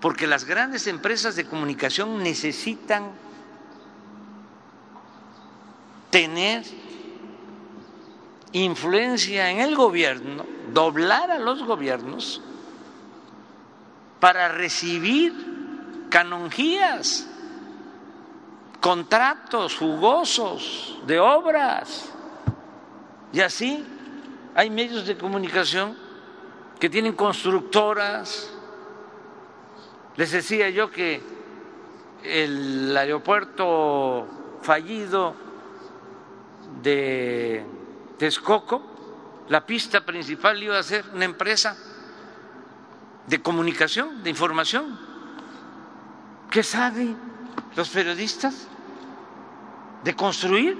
porque las grandes empresas de comunicación necesitan tener influencia en el gobierno, doblar a los gobiernos para recibir canonjías, contratos jugosos de obras. Y así hay medios de comunicación que tienen constructoras. Les decía yo que el aeropuerto fallido de Texcoco, la pista principal iba a ser una empresa de comunicación, de información. ¿Qué saben los periodistas de construir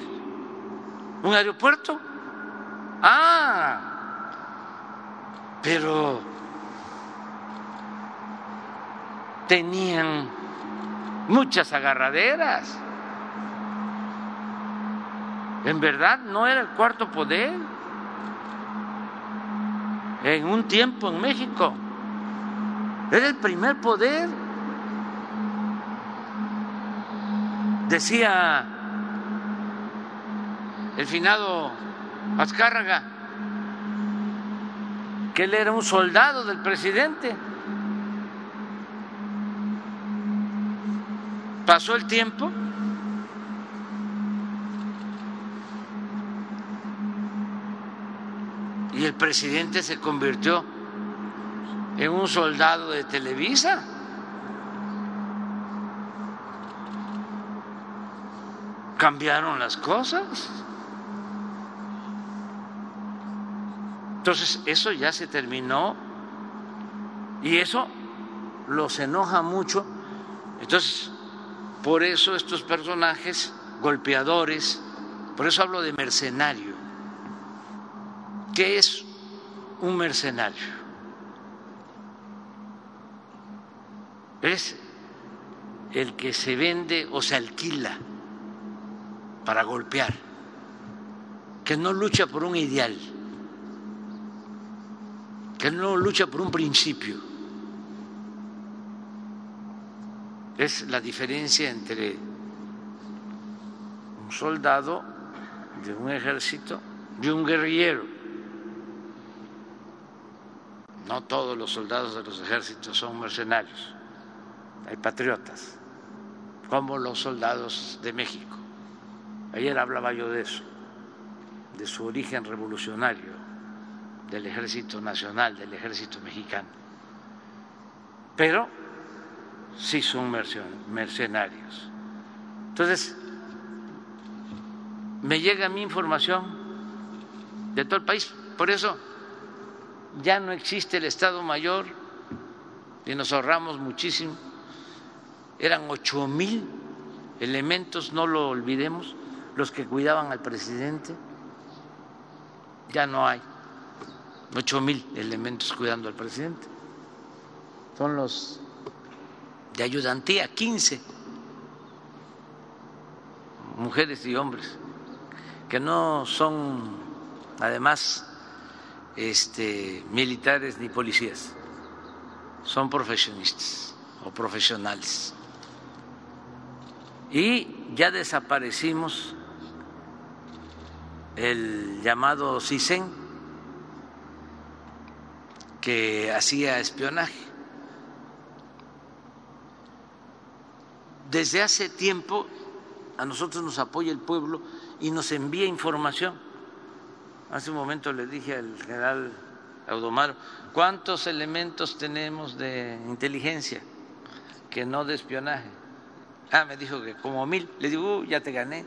un aeropuerto? Ah, pero tenían muchas agarraderas. En verdad no era el cuarto poder. En un tiempo en México era el primer poder. Decía el finado Azcárraga que él era un soldado del presidente. Pasó el tiempo y el presidente se convirtió en un soldado de Televisa. Cambiaron las cosas. Entonces, eso ya se terminó y eso los enoja mucho. Entonces, por eso estos personajes golpeadores, por eso hablo de mercenario. ¿Qué es un mercenario? Es el que se vende o se alquila para golpear, que no lucha por un ideal que no lucha por un principio. Es la diferencia entre un soldado de un ejército y un guerrillero. No todos los soldados de los ejércitos son mercenarios, hay patriotas, como los soldados de México. Ayer hablaba yo de eso, de su origen revolucionario del Ejército Nacional, del Ejército Mexicano. Pero sí son mercenarios. Entonces, me llega mi información de todo el país. Por eso ya no existe el Estado Mayor y nos ahorramos muchísimo. Eran ocho mil elementos, no lo olvidemos, los que cuidaban al presidente. Ya no hay ocho mil elementos cuidando al presidente. Son los de ayudantía, 15 mujeres y hombres, que no son además este, militares ni policías, son profesionistas o profesionales. Y ya desaparecimos el llamado CISEN, que hacía espionaje. Desde hace tiempo a nosotros nos apoya el pueblo y nos envía información. Hace un momento le dije al general Audomaro, ¿cuántos elementos tenemos de inteligencia que no de espionaje? Ah, me dijo que como mil. Le digo, uh, ya te gané.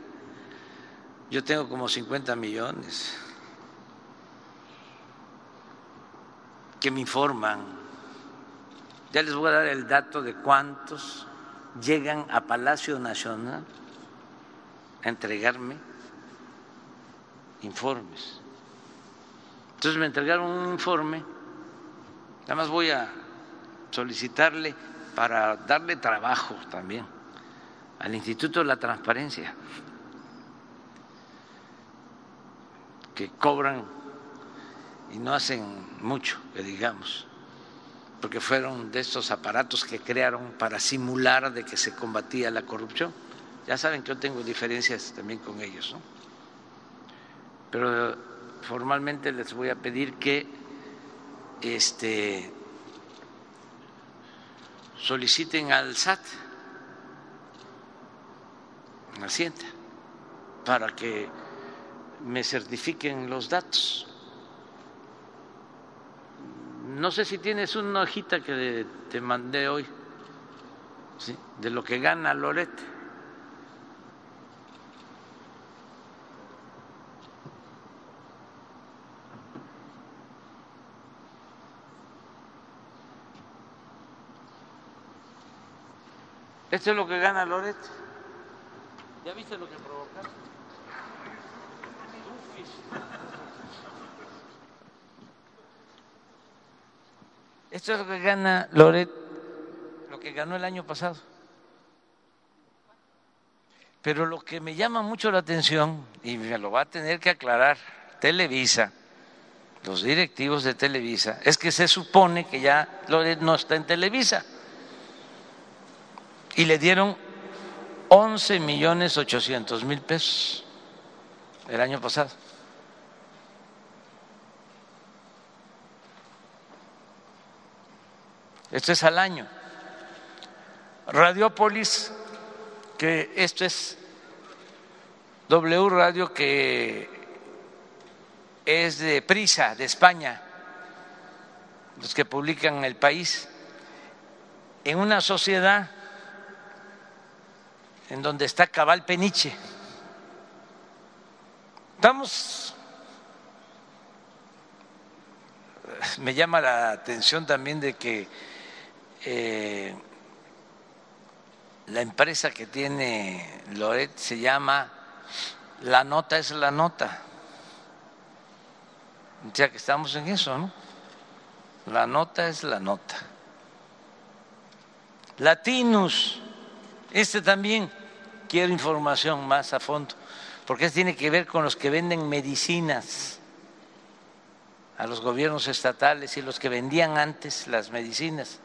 Yo tengo como 50 millones. que me informan. Ya les voy a dar el dato de cuántos llegan a Palacio Nacional a entregarme informes. Entonces me entregaron un informe, nada más voy a solicitarle para darle trabajo también al Instituto de la Transparencia, que cobran y no hacen mucho, que digamos, porque fueron de estos aparatos que crearon para simular de que se combatía la corrupción. Ya saben que yo tengo diferencias también con ellos, ¿no? Pero formalmente les voy a pedir que este, soliciten al SAT, Hacienda, para que me certifiquen los datos. No sé si tienes una hojita que te mandé hoy ¿sí? de lo que gana Lorete. Esto es lo que gana Loret. ¿Ya viste lo que provocaste? Esto es lo que gana Loret, lo que ganó el año pasado. Pero lo que me llama mucho la atención, y me lo va a tener que aclarar Televisa, los directivos de Televisa, es que se supone que ya Loret no está en Televisa. Y le dieron 11 millones 800 mil pesos el año pasado. Esto es al año. Radiopolis, que esto es W Radio, que es de Prisa, de España, los que publican El País, en una sociedad en donde está Cabal Peniche. Estamos, me llama la atención también de que eh, la empresa que tiene Loret se llama La Nota es la Nota. Ya que estamos en eso, ¿no? La nota es la nota. Latinus, este también quiero información más a fondo, porque tiene que ver con los que venden medicinas a los gobiernos estatales y los que vendían antes las medicinas.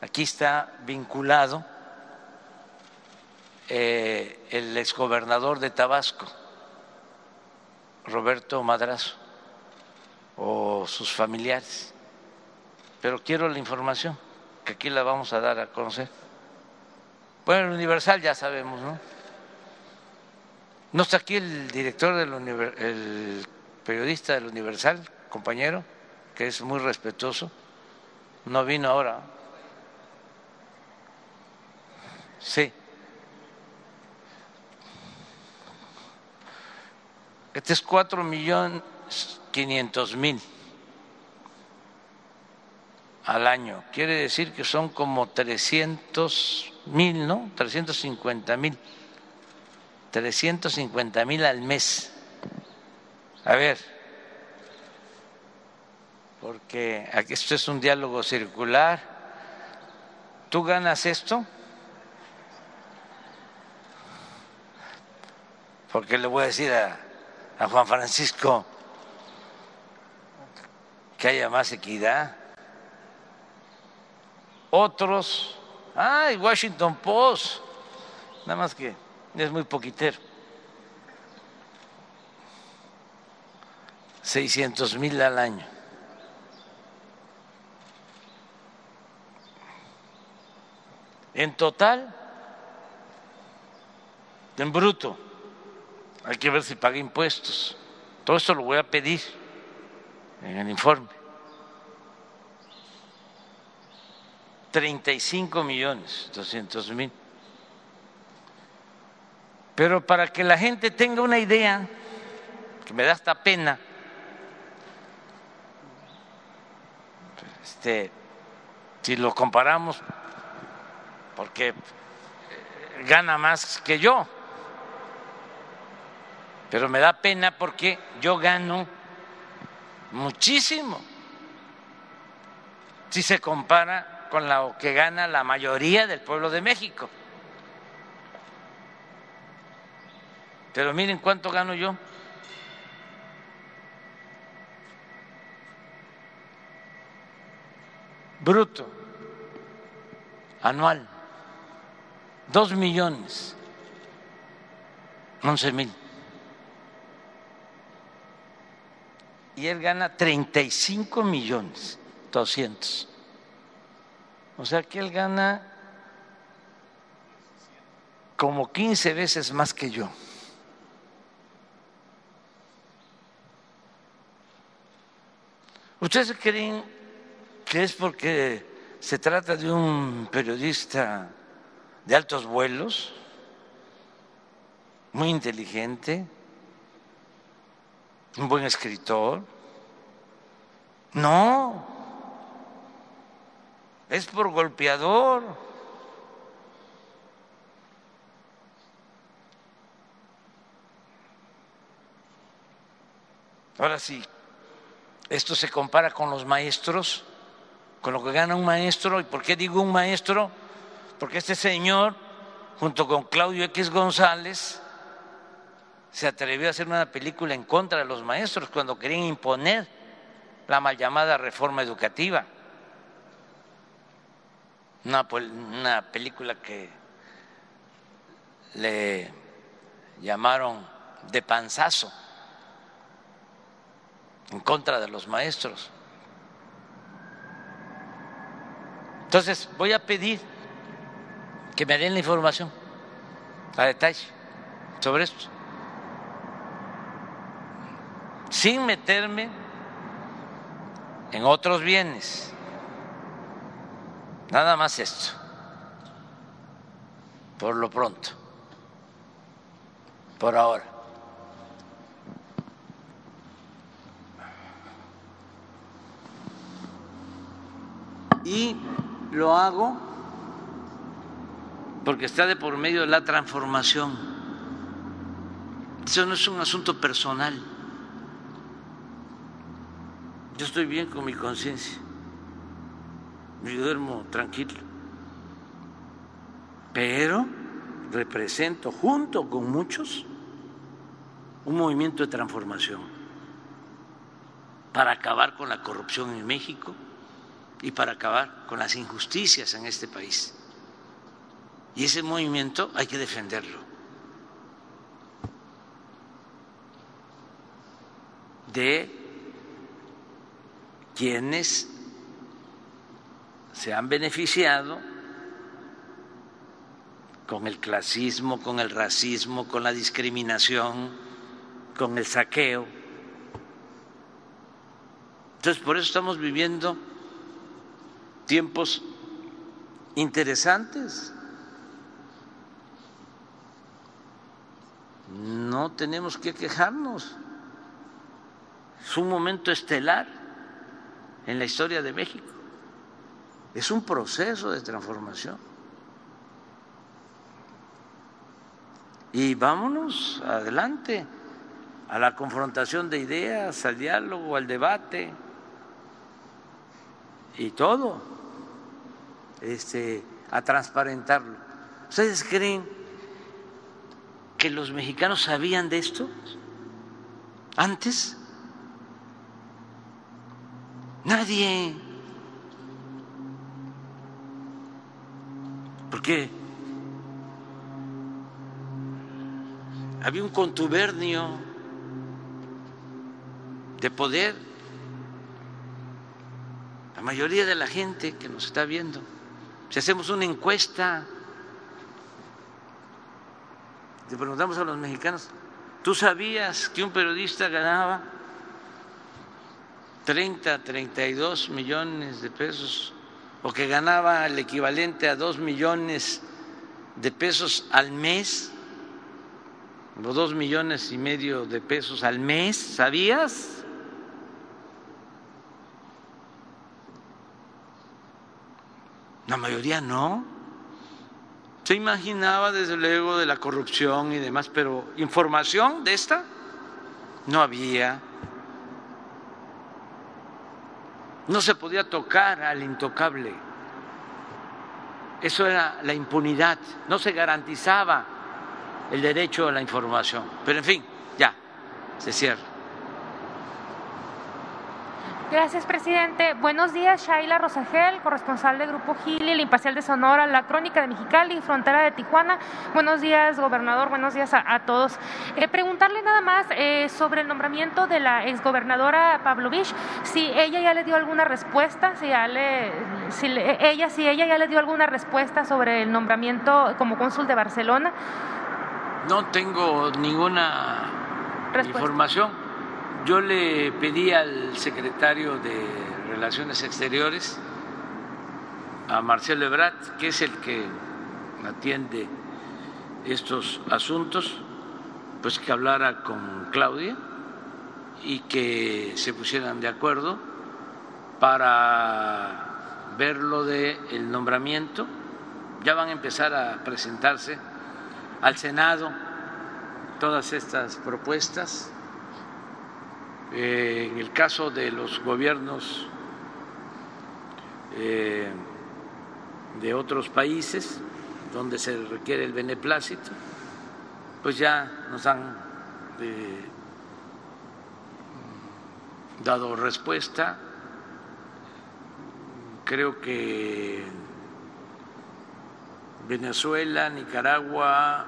Aquí está vinculado eh, el exgobernador de Tabasco, Roberto Madrazo, o sus familiares. Pero quiero la información, que aquí la vamos a dar a conocer. Bueno, el Universal ya sabemos, ¿no? No está aquí el director del el periodista del Universal, compañero, que es muy respetuoso. No vino ahora. Sí. Este es cuatro millones quinientos mil al año. Quiere decir que son como trescientos mil, ¿no? Trescientos cincuenta mil. Trescientos cincuenta mil al mes. A ver, porque esto es un diálogo circular. ¿Tú ganas esto? Porque le voy a decir a, Juan Francisco que haya más equidad. Otros, ay, Washington Post, nada más que es muy poquitero. 600 mil al año. En total, en bruto, hay que ver si paga impuestos. Todo esto lo voy a pedir en el informe. 35 millones 200 mil. Pero para que la gente tenga una idea, que me da hasta pena, este, si lo comparamos, porque gana más que yo, pero me da pena porque yo gano muchísimo si se compara con lo que gana la mayoría del pueblo de México. Pero miren cuánto gano yo. Bruto, anual, dos millones, once mil. Y él gana 35 millones 200. O sea que él gana como 15 veces más que yo. ¿Ustedes creen que es porque se trata de un periodista de altos vuelos, muy inteligente, un buen escritor. No, es por golpeador. Ahora sí, esto se compara con los maestros, con lo que gana un maestro. ¿Y por qué digo un maestro? Porque este señor, junto con Claudio X González, se atrevió a hacer una película en contra de los maestros cuando querían imponer la mal llamada reforma educativa. Una, película que le llamaron de panzazo en contra de los maestros. Entonces voy a pedir que me den la información a detalle sobre esto, sin meterme en otros bienes. Nada más esto, por lo pronto, por ahora. Y lo hago porque está de por medio de la transformación. Eso no es un asunto personal. Yo estoy bien con mi conciencia. Yo duermo tranquilo. Pero represento junto con muchos un movimiento de transformación para acabar con la corrupción en México y para acabar con las injusticias en este país. Y ese movimiento hay que defenderlo. De quienes se han beneficiado con el clasismo, con el racismo, con la discriminación, con el saqueo. Entonces, por eso estamos viviendo tiempos interesantes. No tenemos que quejarnos. Es un momento estelar en la historia de México. Es un proceso de transformación. Y vámonos adelante a la confrontación de ideas, al diálogo, al debate y todo este, a transparentarlo. ¿Ustedes creen que los mexicanos sabían de esto antes? Nadie. ¿Por qué? Había un contubernio de poder. La mayoría de la gente que nos está viendo si hacemos una encuesta, le preguntamos a los mexicanos, ¿tú sabías que un periodista ganaba 30, 32 millones de pesos o que ganaba el equivalente a 2 millones de pesos al mes? o dos millones y medio de pesos al mes, ¿sabías? La mayoría no. Se imaginaba desde luego de la corrupción y demás, pero información de esta no había. No se podía tocar al intocable. Eso era la impunidad. No se garantizaba el derecho a la información. Pero en fin, ya, se cierra. Gracias, presidente. Buenos días, Shaila Rosagel, corresponsal del Grupo Gili, el Imparcial de Sonora, la Crónica de Mexicali, Frontera de Tijuana. Buenos días, gobernador. Buenos días a, todos. Eh, preguntarle nada más eh, sobre el nombramiento de la exgobernadora Pavlovich, si ella ya le dio alguna respuesta, si, ya le, si ella, si ella ya le dio alguna respuesta sobre el nombramiento como cónsul de Barcelona. No tengo ninguna información yo le pedí al secretario de Relaciones Exteriores, a Marcelo Ebrard, que es el que atiende estos asuntos, pues que hablara con Claudia y que se pusieran de acuerdo para ver lo del nombramiento. Ya van a empezar a presentarse al Senado todas estas propuestas Eh, en el caso de los gobiernos eh, de otros países donde se requiere el beneplácito, pues ya nos han eh, dado respuesta. Creo que Venezuela, Nicaragua,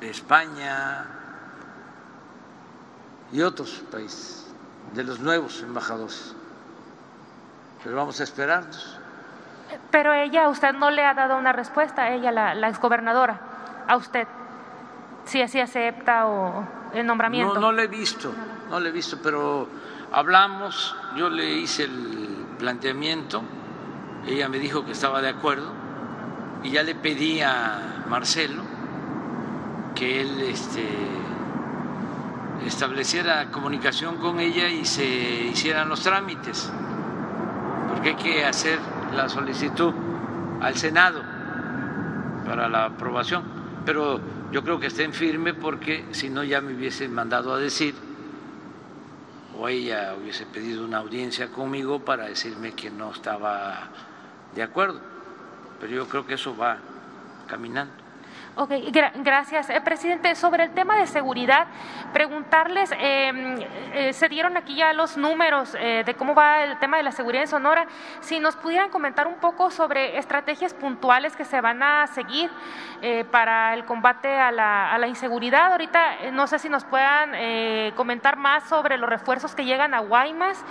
España y otros países, de los nuevos embajadores. Pero vamos a esperarnos. Pero ella, usted no le ha dado una respuesta, ella, la, la exgobernadora, a usted, si así acepta o el nombramiento. No, no le he visto, no le he visto, pero hablamos, yo le hice el planteamiento, ella me dijo que estaba de acuerdo y ya le pedí a Marcelo que él este, estableciera comunicación con ella y se hicieran los trámites, porque hay que hacer la solicitud al Senado para la aprobación, pero yo creo que estén firme porque si no ya me hubiesen mandado a decir o ella hubiese pedido una audiencia conmigo para decirme que no estaba de acuerdo, pero yo creo que eso va caminando. Ok, gracias. Eh, presidente, sobre el tema de seguridad, preguntarles, em, eh, se dieron aquí ya los números eh, de cómo va el tema de la seguridad en Sonora, si nos pudieran comentar un poco sobre estrategias puntuales que se van a seguir para el combate a la, inseguridad. Ahorita no sé si nos puedan comentar más sobre los refuerzos que llegan a Guaymas.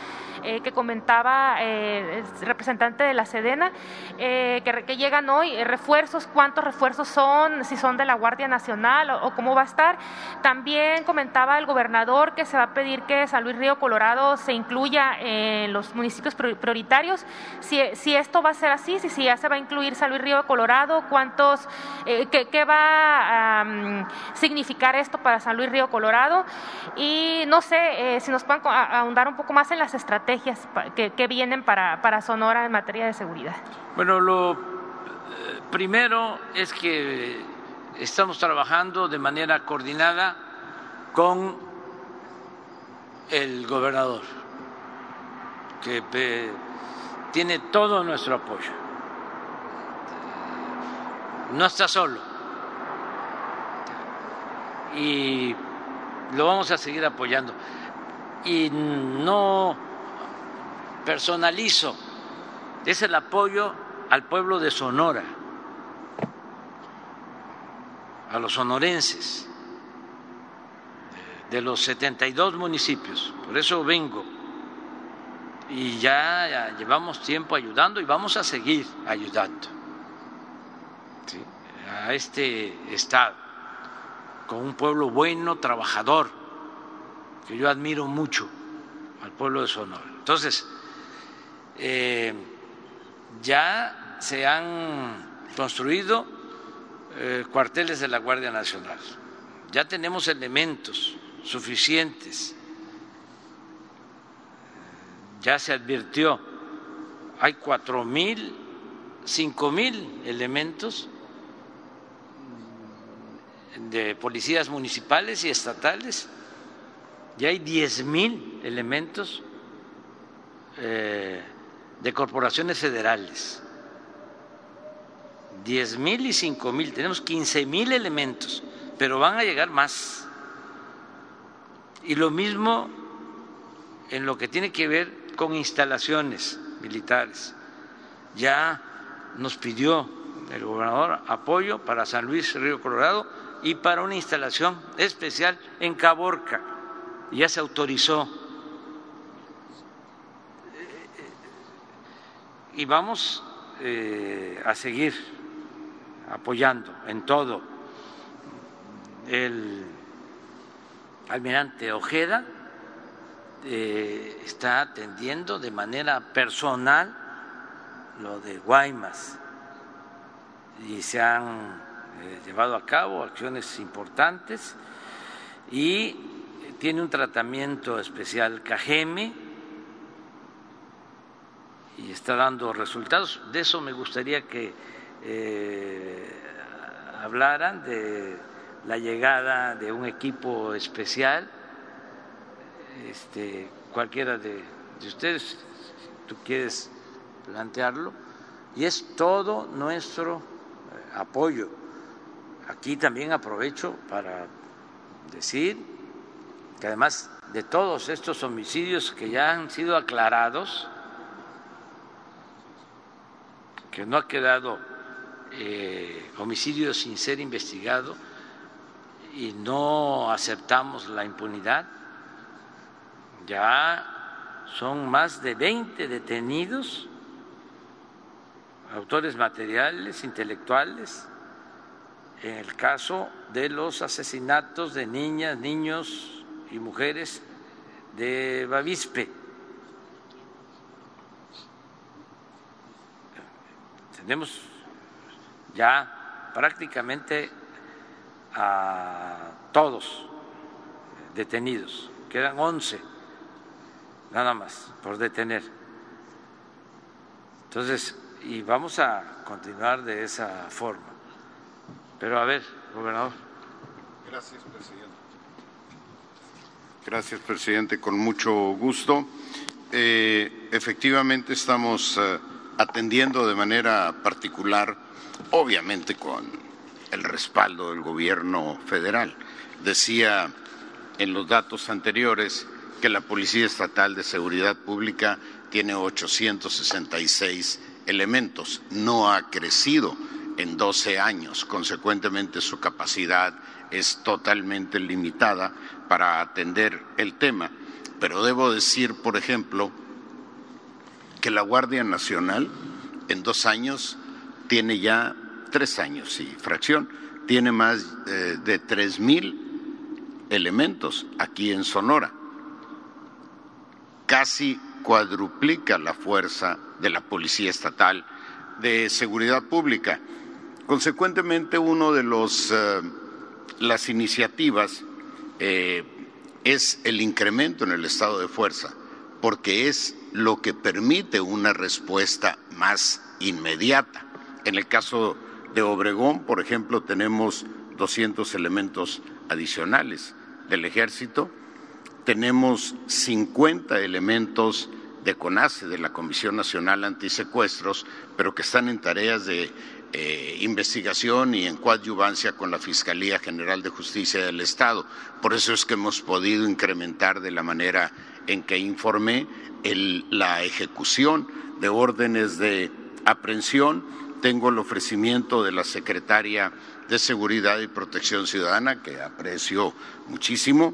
Eh, que comentaba eh, el representante de la Sedena, eh, que, llegan hoy, refuerzos, cuántos refuerzos son, si son de la Guardia Nacional o, cómo va a estar. También comentaba el gobernador que se va a pedir que San Luis Río Colorado se incluya en los municipios prioritarios. Si, si esto va a ser así, si, si ya se va a incluir San Luis Río Colorado, cuántos, qué, qué, va a significar esto para San Luis Río Colorado. Y no sé si nos pueden ahondar un poco más en las estrategias que, vienen para, para Sonora en materia de seguridad? Bueno, lo eh, primero es que estamos trabajando de manera coordinada con el gobernador, que tiene todo nuestro apoyo. No está solo. Y lo vamos a seguir apoyando. Y no personalizo, es el apoyo al pueblo de Sonora, a los sonorenses de los 72 municipios. Por eso vengo. Y ya, llevamos tiempo ayudando y vamos a seguir ayudando a este Estado, con un pueblo bueno, trabajador, que yo admiro mucho al pueblo de Sonora. Entonces, eh, ya se han construido eh, cuarteles de la Guardia Nacional, ya tenemos elementos suficientes, ya se advirtió, hay cuatro mil, cinco mil elementos de policías municipales y estatales, ya hay diez mil elementos eh, de corporaciones federales. Diez mil y cinco mil, tenemos quince mil elementos, pero van a llegar más. Y lo mismo en lo que tiene que ver con instalaciones militares. Ya nos pidió el gobernador apoyo para San Luis Río Colorado y para una instalación especial en Caborca. Ya se autorizó y vamos eh, a seguir apoyando en todo. El almirante Ojeda eh, está atendiendo de manera personal lo de Guaymas y se han eh, llevado a cabo acciones importantes y tiene un tratamiento especial Cajeme y está dando resultados. De eso me gustaría que eh, hablaran de la llegada de un equipo especial este, cualquiera de, de ustedes, tú quieres plantearlo, y es todo nuestro eh, apoyo. Aquí también aprovecho para decir que además de todos estos homicidios que ya han sido aclarados, que no ha quedado eh, homicidio sin ser investigado y no aceptamos la impunidad, ya son más de 20 detenidos, autores materiales, intelectuales, en el caso de los asesinatos de niñas, niños y mujeres de Bavispe. Tenemos ya prácticamente a todos detenidos, quedan 11 nada más por detener. Entonces, y vamos a continuar de esa forma. Pero a ver, gobernador. Gracias, presidente. Gracias, presidente. Con mucho gusto. Eh, efectivamente, estamos eh, atendiendo de manera particular, obviamente con el respaldo del gobierno federal. Decía en los datos anteriores que la Policía Estatal de Seguridad Pública tiene 866 elementos, no ha crecido en 12 años, consecuentemente su capacidad es totalmente limitada para atender el tema. Pero debo decir, por ejemplo, que la Guardia Nacional en dos años tiene ya tres años y fracción, tiene más eh, de tres mil elementos aquí en Sonora. Casi cuadruplica la fuerza de la Policía Estatal de Seguridad Pública. Consecuentemente, uno de los eh, las iniciativas eh, es el incremento en el estado de fuerza, porque es lo que permite una respuesta más inmediata. En el caso de Obregón, por ejemplo, tenemos 200 elementos adicionales del ejército, tenemos 50 elementos de CONACE, de la Comisión Nacional Antisecuestros, pero que están en tareas de eh, investigación y en coadyuvancia con la Fiscalía General de Justicia del Estado. Por eso es que hemos podido incrementar de la manera en que informé la ejecución de órdenes de aprehensión. Tengo el ofrecimiento de la secretaria de Seguridad y Protección Ciudadana, que aprecio muchísimo,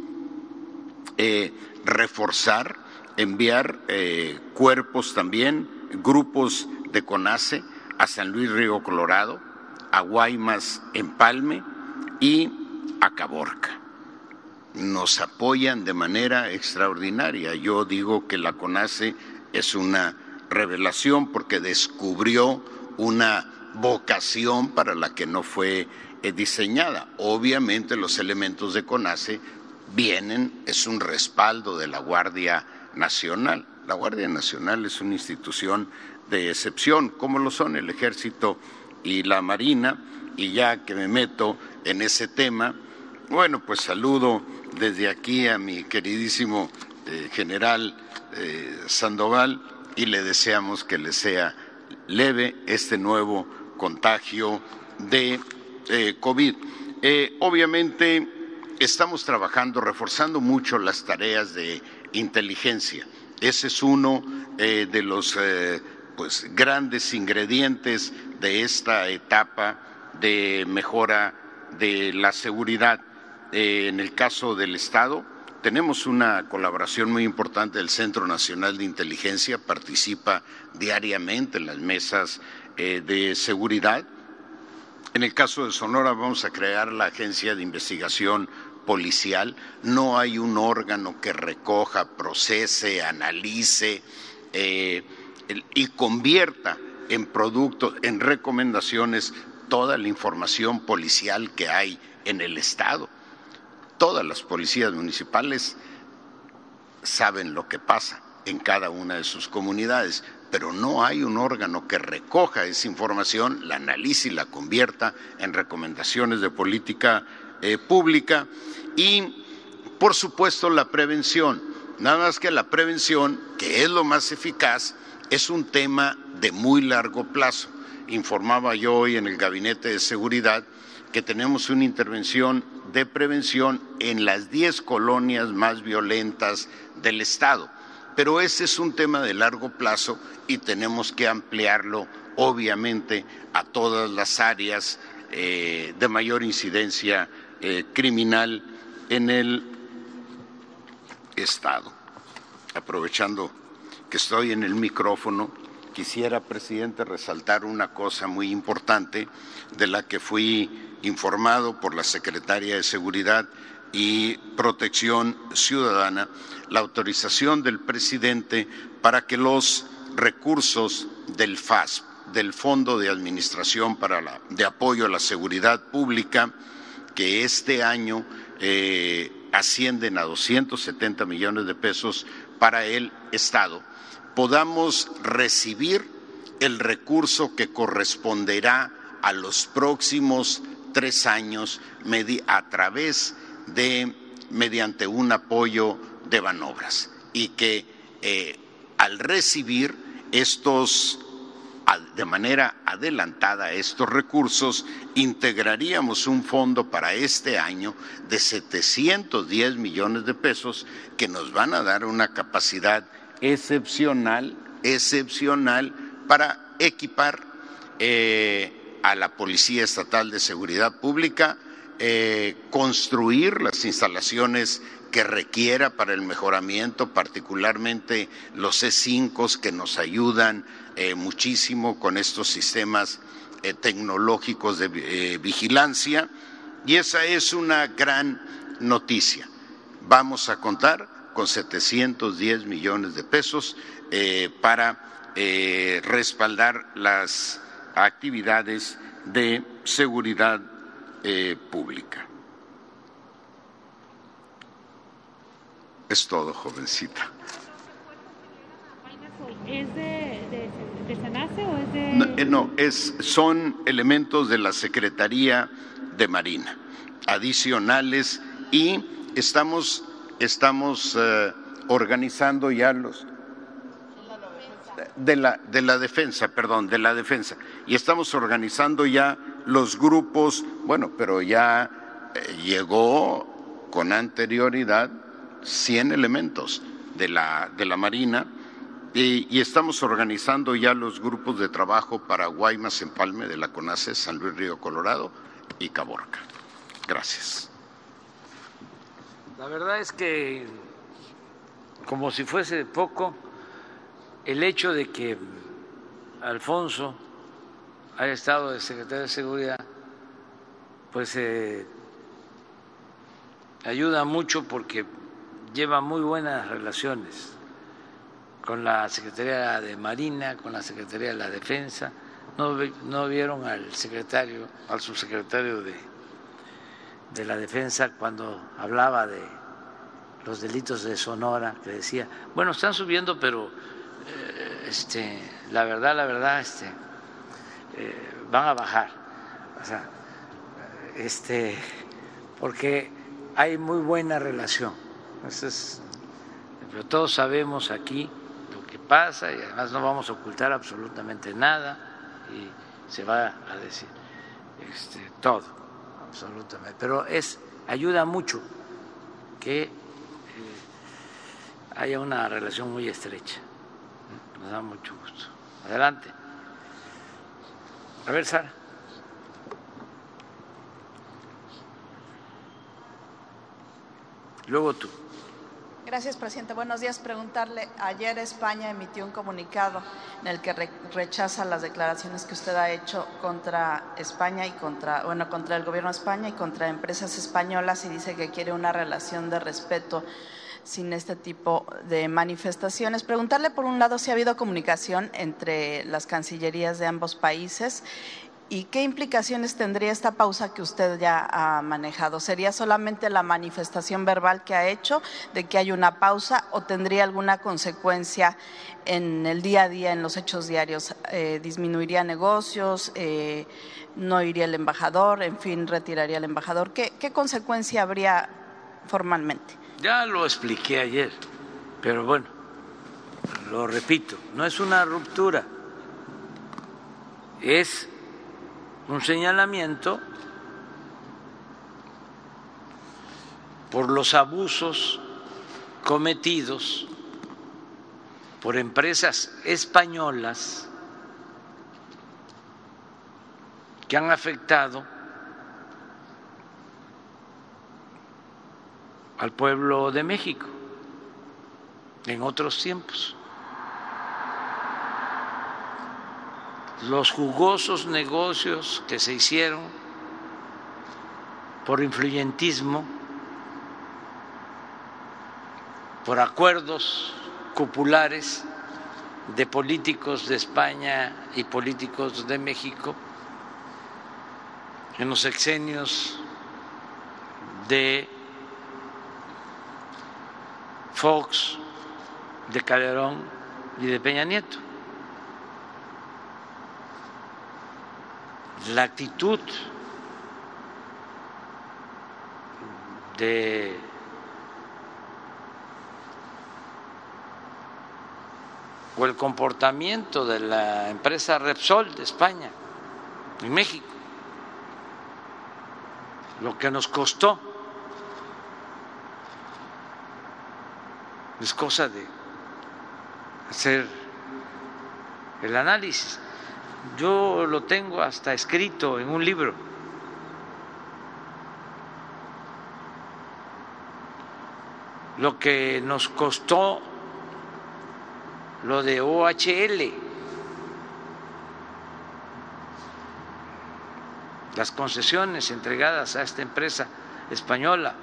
eh, reforzar, enviar eh, cuerpos también, grupos de CONACE a San Luis Río Colorado, a Guaymas Empalme y a Caborca. Nos apoyan de manera extraordinaria. Yo digo que la CONACE es una revelación porque descubrió una vocación para la que no fue eh, diseñada. Obviamente los elementos de CONACE vienen, es un respaldo de la Guardia Nacional. La Guardia Nacional es una institución de excepción, como lo son el Ejército y la Marina, y ya que me meto en ese tema, bueno, pues saludo desde aquí a mi queridísimo eh, general eh, Sandoval y le deseamos que le sea leve este nuevo contagio de eh, COVID. obviamente estamos trabajando, reforzando mucho las tareas de inteligencia. Ese es uno de los pues, grandes ingredientes de esta etapa de mejora de la seguridad. en el caso del Estado, tenemos una colaboración muy importante del Centro Nacional de Inteligencia, participa diariamente en las mesas eh, de seguridad. En el caso de Sonora vamos a crear la Agencia de Investigación Policial. No hay un órgano que recoja, procese, analice eh, y convierta en productos, en recomendaciones, toda la información policial que hay en el Estado todas las policías municipales saben lo que pasa en cada una de sus comunidades, pero no hay un órgano que recoja esa información, la analice y la convierta en recomendaciones de política eh, pública y, por supuesto, la prevención. Nada más que la prevención, que es lo más eficaz, es un tema de muy largo plazo. Informaba yo hoy en el Gabinete de Seguridad que tenemos una intervención de prevención en las 10 colonias más violentas del Estado. Pero ese es un tema de largo plazo y tenemos que ampliarlo, obviamente, a todas las áreas eh, de mayor incidencia eh, criminal en el Estado. Aprovechando que estoy en el micrófono, quisiera, presidente, resaltar una cosa muy importante de la que fui informado por la Secretaria de Seguridad y Protección Ciudadana, la autorización del presidente para que los recursos del FASP, del Fondo de Administración para la, de Apoyo a la Seguridad Pública, que este año eh, ascienden a 270 millones de pesos para el Estado, podamos recibir el recurso que corresponderá a los próximos tres años a través de mediante un apoyo de Banobras. Y que eh, al recibir estos de manera adelantada estos recursos, integraríamos un fondo para este año de 710 millones de pesos que nos van a dar una capacidad excepcional, excepcional para equipar eh, a la Policía Estatal de Seguridad Pública, eh, construir las instalaciones que requiera para el mejoramiento, particularmente los C5 que nos ayudan eh, muchísimo con estos sistemas eh, tecnológicos de vigilancia. Y esa es una gran noticia. Vamos a contar con 710 millones de pesos para respaldar las actividades de seguridad pública. Es todo, jovencita. ¿Es de, SENACE o es de.? No, eh, no es, son elementos de la Secretaría de Marina, adicionales, y estamos, estamos eh, organizando ya los. De la, de la defensa, perdón, de la defensa. Y estamos organizando ya los grupos, bueno, pero ya eh, llegó con anterioridad 100 elementos de la, de la Marina y, estamos organizando ya los grupos de trabajo para Guaymas, Empalme de la CONACE, San Luis Río Colorado y Caborca. Gracias. La verdad es que, como si fuese poco, el hecho de que Alfonso haya estado de secretario de Seguridad, pues eh, ayuda mucho porque lleva muy buenas relaciones con la Secretaría de Marina, con la Secretaría de la Defensa. No, no vieron al secretario, al subsecretario de, de la Defensa cuando hablaba de los delitos de Sonora, que decía, bueno, están subiendo, pero este, la verdad, la verdad, este, eh, van a bajar. Este, porque hay muy buena relación. pero todos sabemos aquí pasa y además no vamos a ocultar absolutamente nada y se va a decir este, todo, absolutamente. Pero es ayuda mucho que eh, haya una relación muy estrecha. Nos da mucho gusto. Adelante. A ver, Sara. Luego tú. Gracias, presidente. Buenos días. Preguntarle, ayer España emitió un comunicado en el que rechaza las declaraciones que usted ha hecho contra España y contra, bueno, contra el gobierno de España y contra empresas españolas y dice que quiere una relación de respeto sin este tipo de manifestaciones. Preguntarle, por un lado, si ha habido comunicación entre las cancillerías de ambos países ¿Y qué implicaciones tendría esta pausa que usted ya ha manejado? ¿Sería solamente la manifestación verbal que ha hecho de que hay una pausa o tendría alguna consecuencia en el día a día, en los hechos diarios? Eh, ¿Disminuiría negocios? Eh, ¿No iría el embajador? En fin, retiraría el embajador. ¿Qué, ¿Qué consecuencia habría formalmente? Ya lo expliqué ayer. Pero bueno, lo repito, no es una ruptura, es un señalamiento por los abusos cometidos por empresas españolas que han afectado al pueblo de México en otros tiempos. Los jugosos negocios que se hicieron por influyentismo, por acuerdos cupulares de políticos de España y políticos de México en los sexenios de Fox, de Calderón y de Peña Nieto. La actitud de o el comportamiento de la empresa Repsol de España en México, lo que nos costó es cosa de hacer el análisis. Yo lo tengo hasta escrito en un libro. Lo que nos costó lo de OHL, las concesiones entregadas a esta empresa española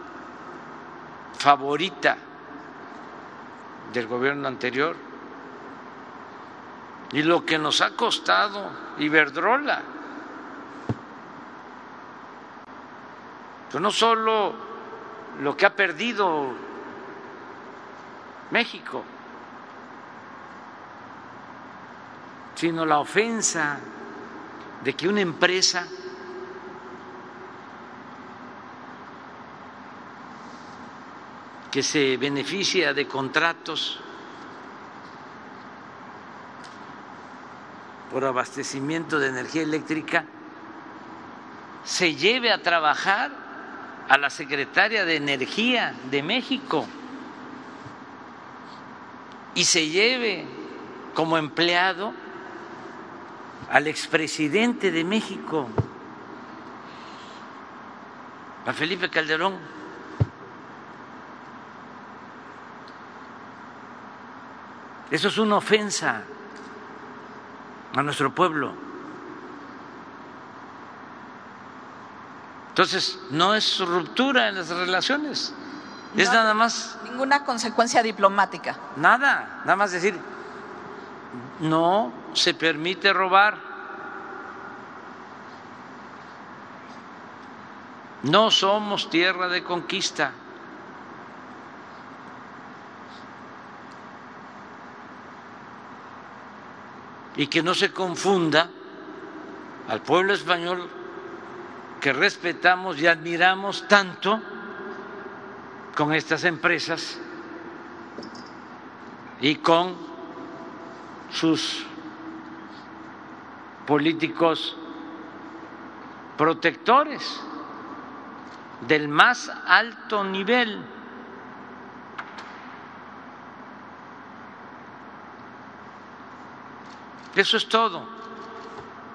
favorita del gobierno anterior y lo que nos ha costado Iberdrola. No solo lo que ha perdido México, sino la ofensa de que una empresa que se beneficia de contratos por abastecimiento de energía eléctrica se lleve a trabajar a la secretaria de Energía de México y se lleve como empleado al expresidente de México, a Felipe Calderón. Eso es una ofensa a nuestro pueblo. Entonces, no es ruptura en las relaciones, es nada más. Ninguna consecuencia diplomática. Nada, nada más decir, no se permite robar. No somos tierra de conquista. Y que no se confunda al pueblo español que respetamos y admiramos tanto con estas empresas y con sus políticos protectores del más alto nivel. Eso es todo.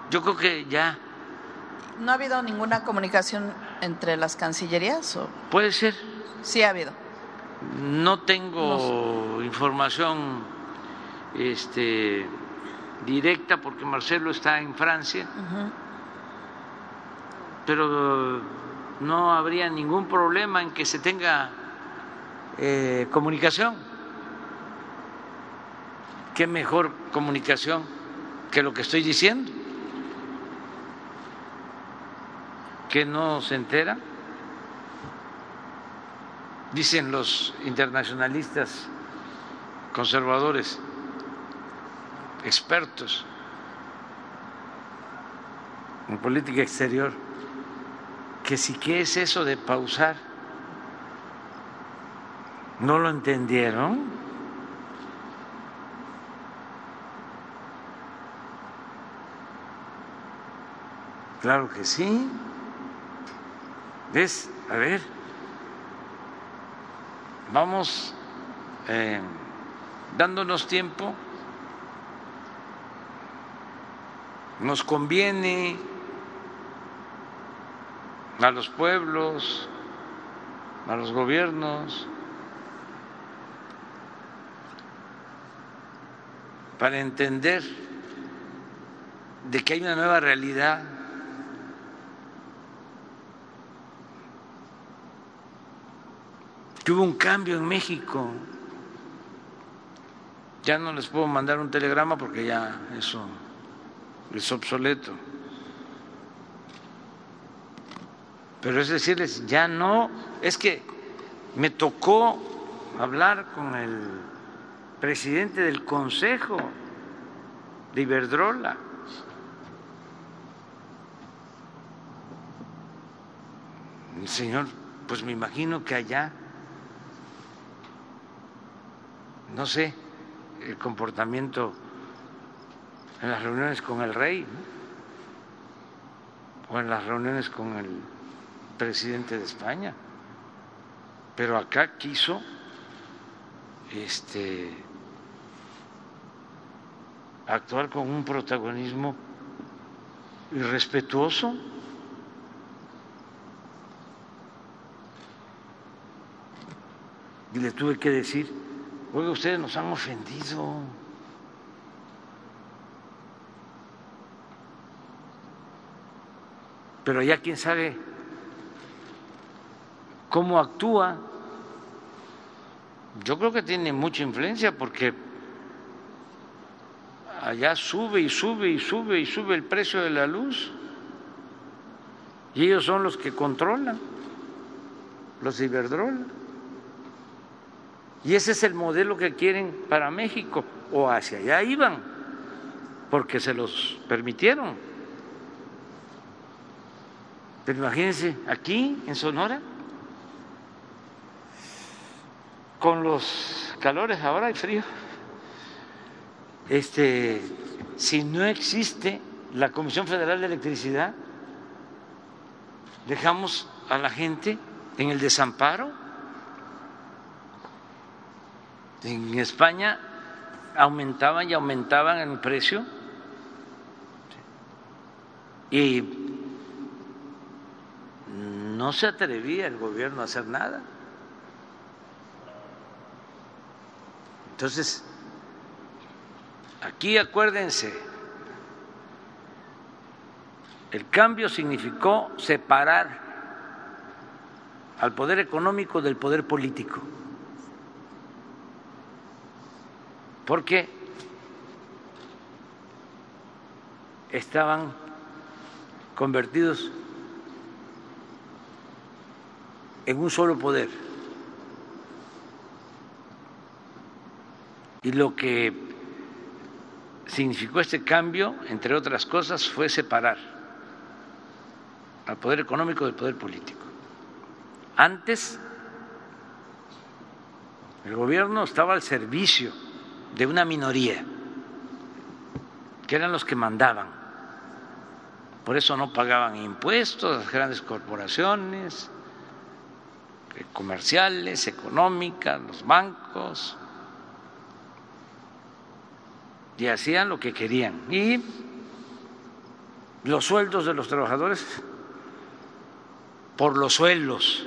Yo creo que ya. ¿No ha habido ninguna comunicación entre las cancillerías? O? Puede ser. Sí ha habido. No tengo información este, directa porque Marcelo está en Francia, pero no habría ningún problema en que se tenga eh, comunicación. ¿Qué mejor comunicación que lo que estoy diciendo? ¿Que no se entera? Dicen los internacionalistas conservadores, expertos en política exterior, que si qué es eso de pausar, ¿no lo entendieron? Claro que sí. ¿Ves? A ver. Vamos eh, dándonos tiempo. Nos conviene a los pueblos, a los gobiernos, para entender de que hay una nueva realidad. Que hubo un cambio en México. Ya no les puedo mandar un telegrama porque ya eso es obsoleto. Pero es decirles, ya no, es que me tocó hablar con el presidente del Consejo de Iberdrola. Señor, pues me imagino que allá, no sé, el comportamiento en las reuniones con el rey o en las reuniones con el presidente de España, pero acá quiso este actuar con un protagonismo irrespetuoso. Y le tuve que decir, oiga, ustedes nos han ofendido. Pero ya quién sabe cómo actúa. Yo creo que tiene mucha influencia porque allá sube y sube y sube y sube el precio de la luz. Y ellos son los que controlan, los Iberdrola. Y ese es el modelo que quieren para México, o hacia allá iban, porque se los permitieron. Pero imagínense, aquí en Sonora, con los calores ahora hay frío este, si no existe la Comisión Federal de Electricidad, dejamos a la gente en el desamparo. En España aumentaban y aumentaban el precio y no se atrevía el gobierno a hacer nada. Entonces, Aquí acuérdense, el cambio significó separar al poder económico del poder político. Porque estaban convertidos en un solo poder. Y lo que significó este cambio, entre otras cosas, fue separar al poder económico del poder político. Antes, el gobierno estaba al servicio de una minoría, que eran los que mandaban. Por eso no pagaban impuestos las grandes corporaciones eh, comerciales, económicas, los bancos, y hacían lo que querían. Y los sueldos de los trabajadores por los sueldos.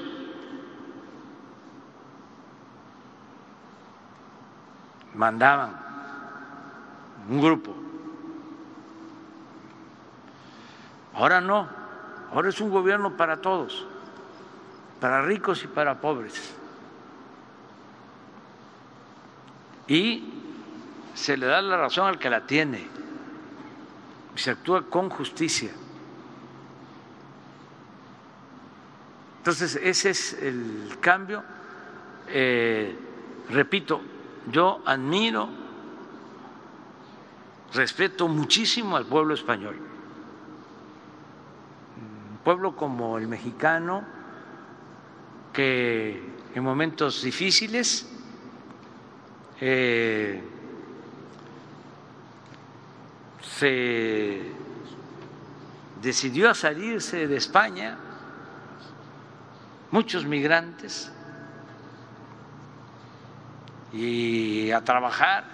Mandaban un grupo. Ahora no, ahora es un gobierno para todos, para ricos y para pobres. Y se le da la razón al que la tiene y se actúa con justicia. Entonces, ese es el cambio. Eh, repito, yo admiro, respeto muchísimo al pueblo español. Un pueblo como el mexicano, que en momentos difíciles eh, se decidió salirse de España, muchos migrantes, y a trabajar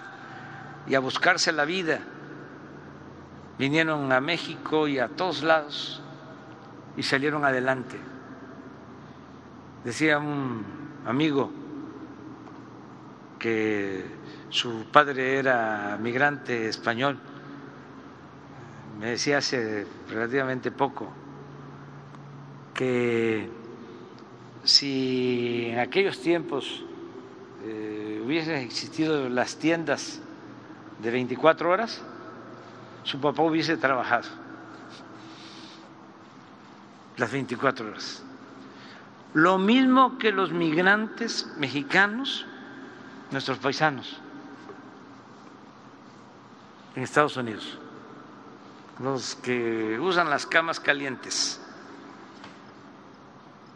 y a buscarse la vida. Vinieron a México y a todos lados y salieron adelante. Decía un amigo que su padre era migrante español, me decía hace relativamente poco que si en aquellos tiempos eh, hubiesen existido las tiendas de 24 horas, su papá hubiese trabajado las 24 horas. Lo mismo que los migrantes mexicanos, nuestros paisanos, en Estados Unidos, los que usan las camas calientes,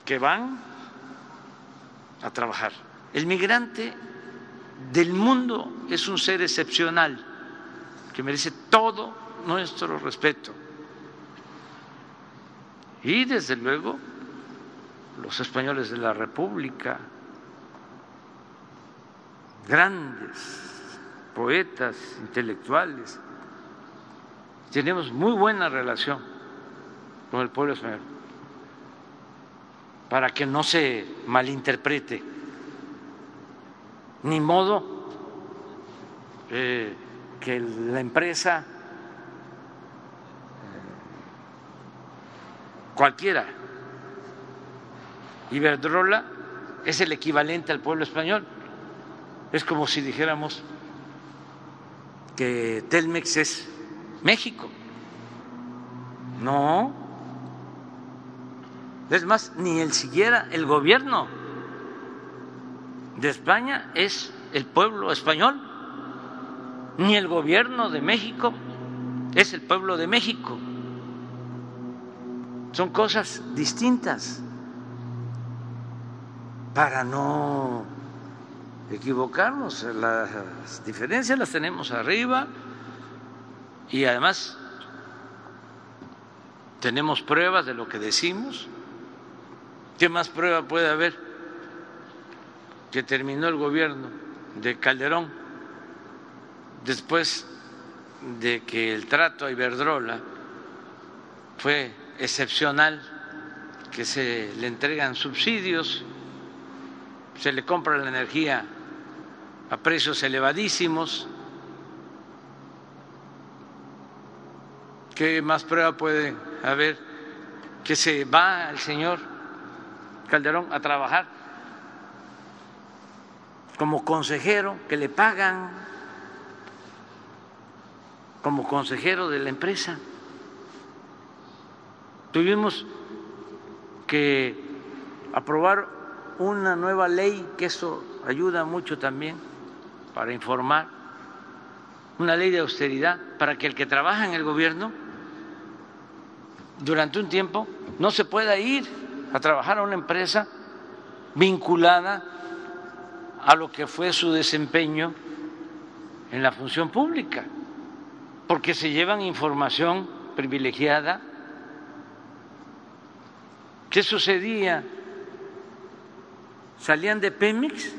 que van a trabajar. El migrante del mundo es un ser excepcional que merece todo nuestro respeto. Y desde luego los españoles de la República, grandes poetas, intelectuales, tenemos muy buena relación con el pueblo español, para que no se malinterprete, ni modo eh, que la empresa cualquiera. Iberdrola es el equivalente al pueblo español. Es como si dijéramos que Telmex es México. No. Es más, ni el siquiera el gobierno de España es el pueblo español, ni el gobierno de México es el pueblo de México. Son cosas distintas para no equivocarnos. Las diferencias las tenemos arriba y además tenemos pruebas de lo que decimos. ¿Qué más prueba puede haber que terminó el gobierno de Calderón después de que el trato a Iberdrola fue excepcional, que se le entregan subsidios, se le compra la energía a precios elevadísimos. ¿Qué más prueba puede haber que se va el señor Calderón a trabajar como consejero, que le pagan como consejero de la empresa? Tuvimos que aprobar una nueva ley, que eso ayuda mucho también para informar, una ley de austeridad para que el que trabaja en el gobierno durante un tiempo no se pueda ir a trabajar a una empresa vinculada a lo que fue su desempeño en la función pública, porque se llevan información privilegiada ¿Qué sucedía? Salían de Pemex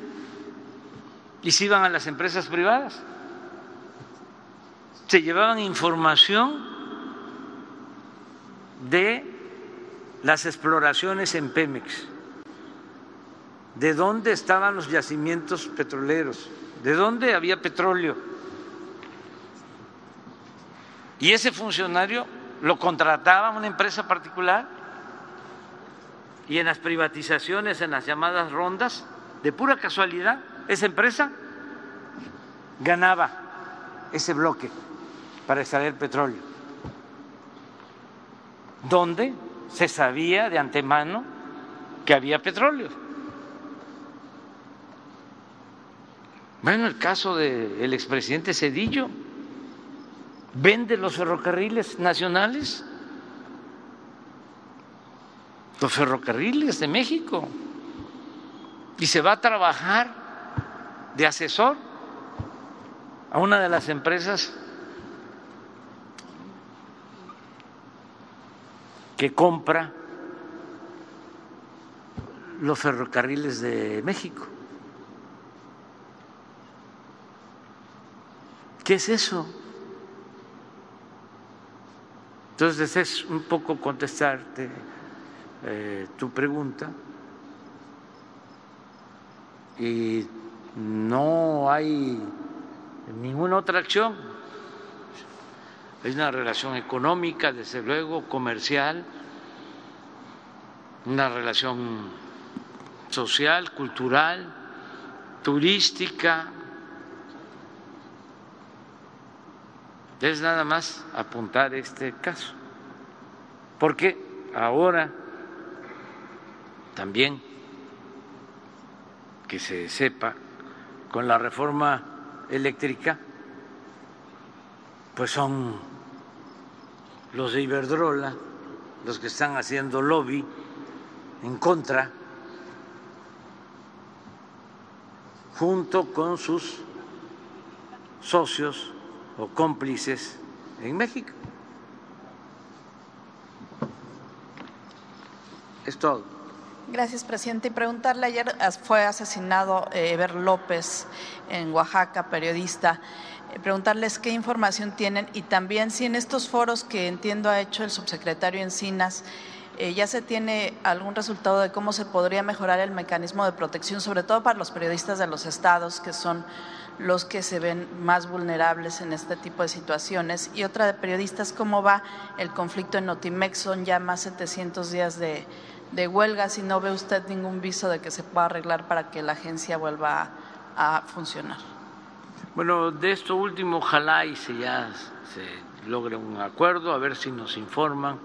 y se iban a las empresas privadas. Se llevaban información de las exploraciones en Pemex, de dónde estaban los yacimientos petroleros, de dónde había petróleo. Y ese funcionario lo contrataba una empresa particular y en las privatizaciones, en las llamadas rondas, de pura casualidad, esa empresa ganaba ese bloque para extraer petróleo, donde se sabía de antemano que había petróleo. Bueno, el caso del expresidente Cedillo. Vende los ferrocarriles nacionales. Los ferrocarriles de México. Y se va a trabajar de asesor a una de las empresas que compra los ferrocarriles de México. ¿Qué es eso? Entonces es un poco contestarte eh, tu pregunta y no hay ninguna otra acción. Hay una relación económica, desde luego, comercial, una relación social, cultural, turística. Es nada más apuntar este caso, porque ahora también que se sepa, con la reforma eléctrica, pues son los de Iberdrola los que están haciendo lobby en contra junto con sus socios o cómplices en México. Es todo. Gracias, presidente. Y preguntarle, ayer fue asesinado eh, Eber López en Oaxaca, periodista. Eh, preguntarles qué información tienen y también si en estos foros que entiendo ha hecho el subsecretario Encinas, eh, ¿Ya se tiene algún resultado de cómo se podría mejorar el mecanismo de protección, sobre todo para los periodistas de los estados, que son los que se ven más vulnerables en este tipo de situaciones? Y otra de periodistas, ¿cómo va el conflicto en Notimex? Son ya más 700 días de, huelga, si no ve usted ningún viso de que se pueda arreglar para que la agencia vuelva a, funcionar. Bueno, de esto último, ojalá y se ya se logre un acuerdo, a ver si nos informan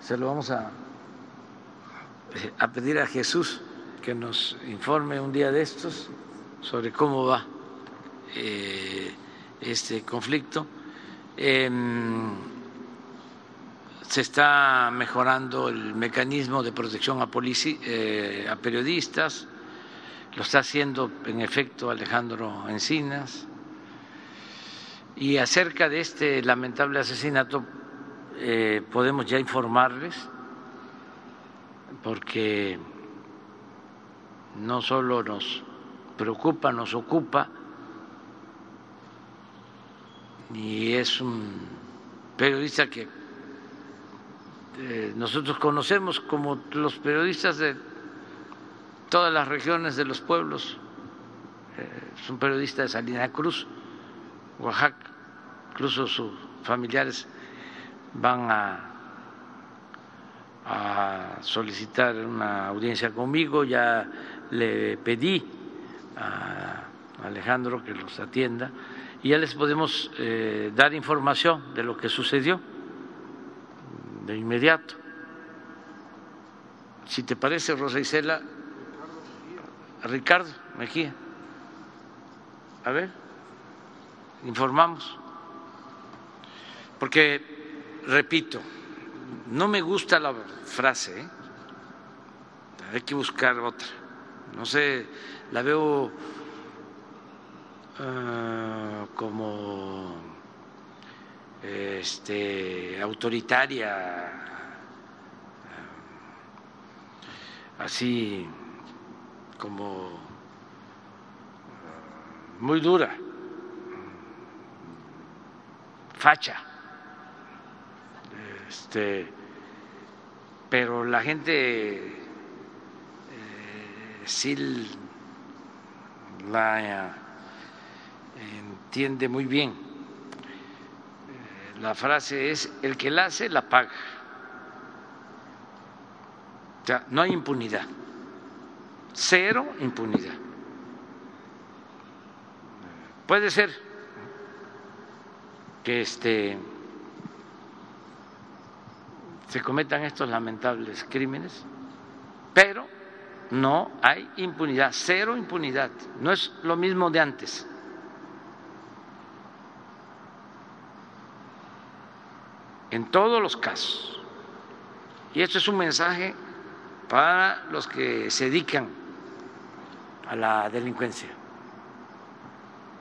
se lo vamos a, a pedir a Jesús que nos informe un día de estos sobre cómo va eh, este conflicto. Em, se está mejorando el mecanismo de protección a, eh, a periodistas, lo está haciendo en efecto Alejandro Encinas. Y acerca de este lamentable asesinato, eh, podemos ya informarles, porque no solo nos preocupa, nos ocupa, y es un periodista que eh, nosotros conocemos como los periodistas de todas las regiones de los pueblos. Eh, es un periodista de Salina Cruz, Oaxaca, incluso sus familiares van a, solicitar una audiencia conmigo, ya le pedí a Alejandro que los atienda y ya les podemos eh, dar información de lo que sucedió de inmediato. Si te parece, Rosa Isela, Ricardo Mejía. A ver, informamos. Porque repito, no me gusta la frase, ¿eh? hay que buscar otra. No sé, la veo ah, como este, autoritaria, ah, así como ah, muy dura, facha. Este, pero la gente eh, sí la entiende muy bien. La frase es, el que la hace, la paga. O sea, no hay impunidad. Cero impunidad. Puede ser que este se cometan estos lamentables crímenes, pero no hay impunidad, cero impunidad, no es lo mismo de antes. En todos los casos. Y esto es un mensaje para los que se dedican a la delincuencia,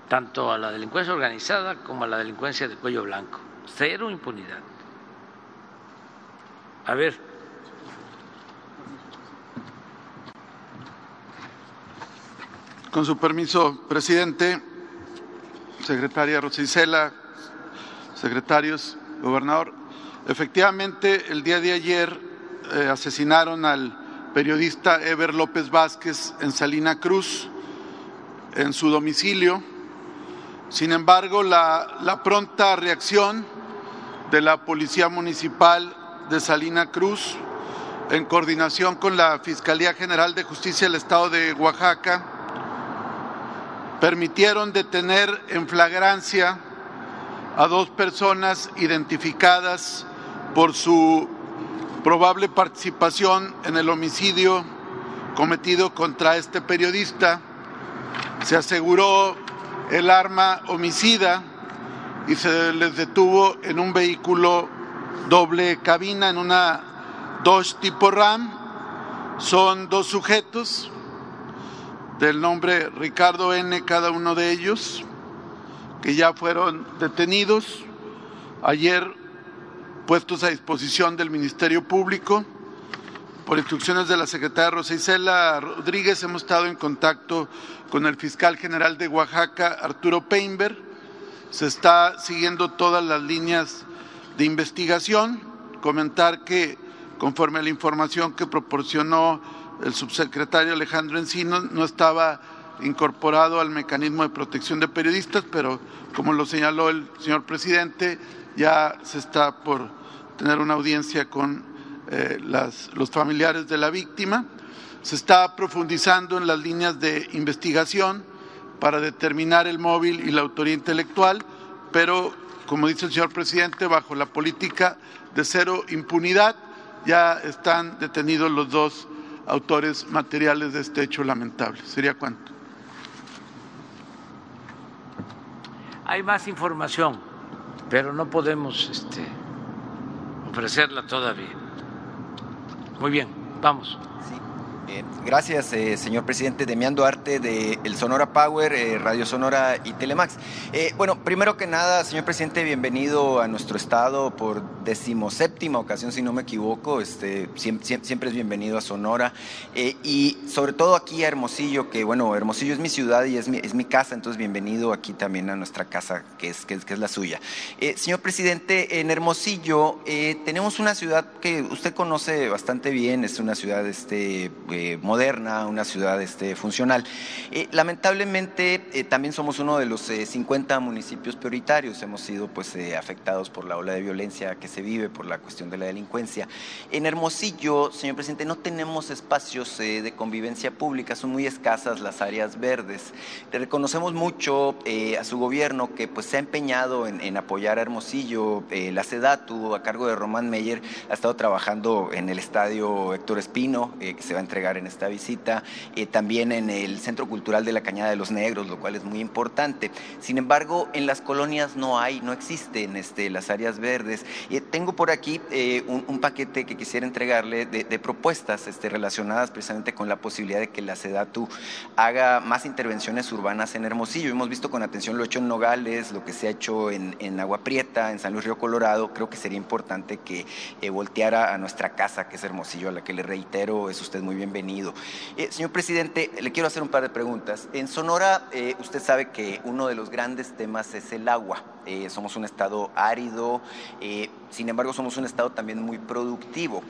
tanto a la delincuencia organizada como a la delincuencia de cuello blanco. Cero impunidad. A ver. Con su permiso, presidente, secretaria Rosicela, secretarios, gobernador. Efectivamente, el día de ayer eh, asesinaron al periodista Ever López Vázquez en Salina Cruz, en su domicilio. Sin embargo, la, la pronta reacción de la Policía Municipal de Salina Cruz, en coordinación con la Fiscalía General de Justicia del Estado de Oaxaca, permitieron detener en flagrancia a dos personas identificadas por su probable participación en el homicidio cometido contra este periodista. Se aseguró el arma homicida y se les detuvo en un vehículo doble cabina, en una Dodge tipo Ram. Son dos sujetos del nombre Ricardo N. cada uno de ellos, que ya fueron detenidos. Ayer puestos a disposición del Ministerio Público. Por instrucciones de la secretaria Rosa Isela Rodríguez, hemos estado en contacto con el fiscal general de Oaxaca, Arturo Peinberg. Se está siguiendo todas las líneas de investigación. Comentar que, conforme a la información que proporcionó el subsecretario Alejandro Encino, no estaba incorporado al mecanismo de protección de periodistas, pero como lo señaló el señor presidente, ya se está por tener una audiencia con eh, los familiares de la víctima. Se está profundizando en las líneas de investigación para determinar el móvil y la autoría intelectual, pero, como dice el señor presidente, bajo la política de cero impunidad, ya están detenidos los dos autores materiales de este hecho lamentable. ¿Sería cuánto? Hay más información pero no podemos este, ofrecerla todavía. Muy bien, vamos. Eh, gracias, eh, señor presidente. Demián Duarte de El Sonora Power, eh, Radio Sonora y Telemax. bueno, primero que nada, señor presidente, bienvenido a nuestro estado por decimoséptima ocasión, si no me equivoco. Este, siempre, es bienvenido a Sonora. y sobre todo aquí a Hermosillo, que bueno, Hermosillo es mi ciudad y es mi, es mi casa, entonces bienvenido aquí también a nuestra casa, que que es la suya. señor presidente, en Hermosillo tenemos una ciudad que usted conoce bastante bien, es una ciudad este, eh, moderna, una ciudad este, funcional. Eh, lamentablemente eh, también somos uno de los 50 municipios prioritarios, hemos sido pues afectados por la ola de violencia que se vive, por la cuestión de la delincuencia. En Hermosillo, señor presidente, no tenemos espacios de convivencia pública, son muy escasas las áreas verdes. Le reconocemos mucho a su gobierno que pues se ha empeñado en, apoyar a Hermosillo, la SEDATU a cargo de Román Meyer ha estado trabajando en el estadio Héctor Espino, que se va a entregar en esta visita, eh, también en el Centro Cultural de la Cañada de los Negros, lo cual es muy importante. Sin embargo, en las colonias no hay, no existen este, las áreas verdes. Eh, tengo por aquí eh, un, paquete que quisiera entregarle de, propuestas este, relacionadas precisamente con la posibilidad de que la SEDATU haga más intervenciones urbanas en Hermosillo. Hemos visto con atención lo hecho en Nogales, lo que se ha hecho en, en Agua Prieta, en San Luis Río Colorado. Creo que sería importante que volteara a nuestra casa, que es Hermosillo, a la que le reitero, es usted muy bienvenido eh, señor presidente, le quiero hacer un par de preguntas. En Sonora, eh, usted sabe que uno de los grandes temas es el agua. Eh, somos un estado árido, sin embargo somos un estado también muy productivo.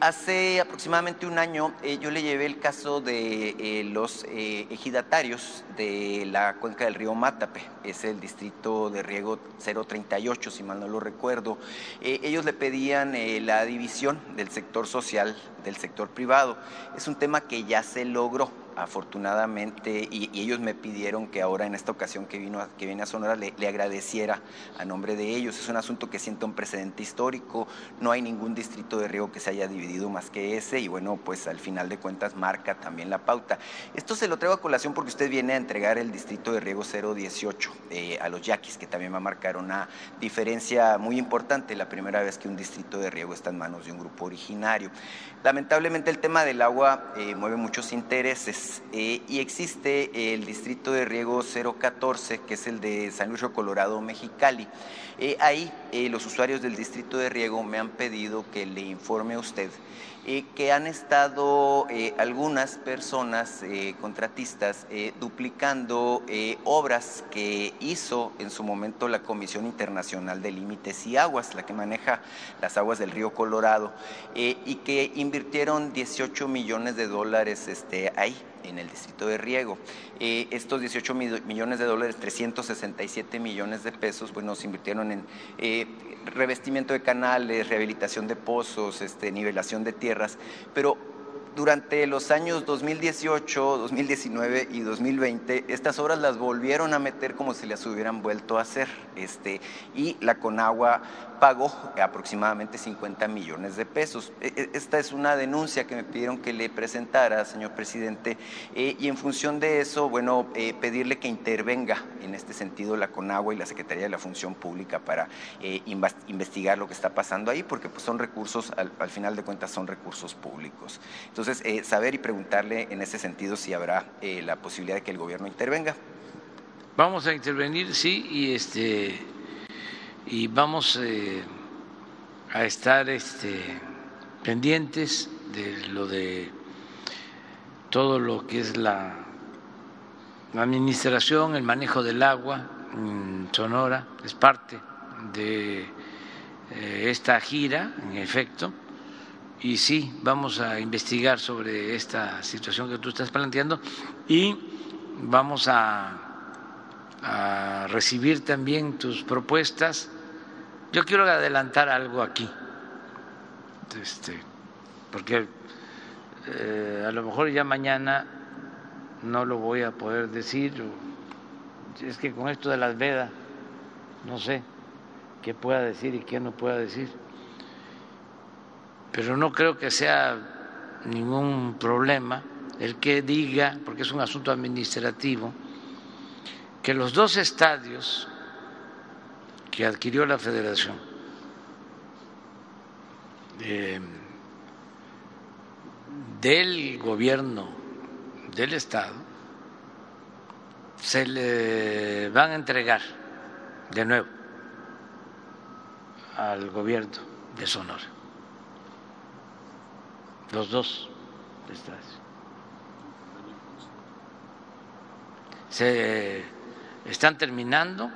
hace aproximadamente un año yo le llevé el caso de los ejidatarios de la cuenca del río Mátape, es el distrito de riego 038, si mal no lo recuerdo. ellos le pedían la división del sector social del sector privado. Es un tema que ya se logró afortunadamente, y, ellos me pidieron que ahora en esta ocasión que, vino que viene a Sonora le, agradeciera a nombre de ellos. Es un asunto que sienta un precedente histórico, no hay ningún distrito de riego que se haya dividido más que ese, y bueno, pues al final de cuentas marca también la pauta. Esto se lo traigo a colación porque usted viene a entregar el distrito de riego 018 eh, a los yaquis, que también va a marcar una diferencia muy importante, la primera vez que un distrito de riego está en manos de un grupo originario. Lamentablemente el tema del agua eh, mueve muchos intereses 3 y existe el distrito de riego 014, que es el de San Luis Colorado, Mexicali. ahí los usuarios del distrito de riego me han pedido que le informe a usted eh, que han estado eh, algunas personas eh, contratistas duplicando obras que hizo en su momento la Comisión Internacional de Límites y Aguas, la que maneja las aguas del río Colorado, y que invirtieron 18 millones de dólares este, ahí en el distrito de riego. estos 18 millones de dólares, 367 millones de pesos, pues nos invirtieron en revestimiento de canales, rehabilitación de pozos, este, nivelación de tierras, pero durante los años 2018, 2019 y 2020, estas obras las volvieron a meter como si las hubieran vuelto a hacer. Este, y la Conagua pagó aproximadamente 50 millones de pesos. E, e, esta es una denuncia que me pidieron que le presentara, señor presidente, eh, y en función de eso, bueno, eh, pedirle que intervenga en este sentido la CONAGUA y la Secretaría de la Función Pública para eh, investigar lo que está pasando ahí, porque pues, son recursos, al, final de cuentas, son recursos públicos. Entonces, saber y preguntarle en ese sentido si habrá la posibilidad de que el gobierno intervenga. Vamos a intervenir, sí, y este y vamos eh, a estar este, pendientes de lo de todo lo que es la, administración, el manejo del agua en Sonora, es parte de eh, esta gira, en efecto, y sí, vamos a investigar sobre esta situación que tú estás planteando y vamos a, a recibir también tus propuestas yo quiero adelantar algo aquí, este, porque eh, a lo mejor ya mañana no lo voy a poder decir, es que con esto de las vedas, no sé qué pueda decir y qué no pueda decir, pero no creo que sea ningún problema el que diga, porque es un asunto administrativo, que los dos estadios que adquirió la federación eh, del gobierno del Estado se le van a entregar de nuevo al gobierno de Sonora. Los dos estadios. Se están terminando,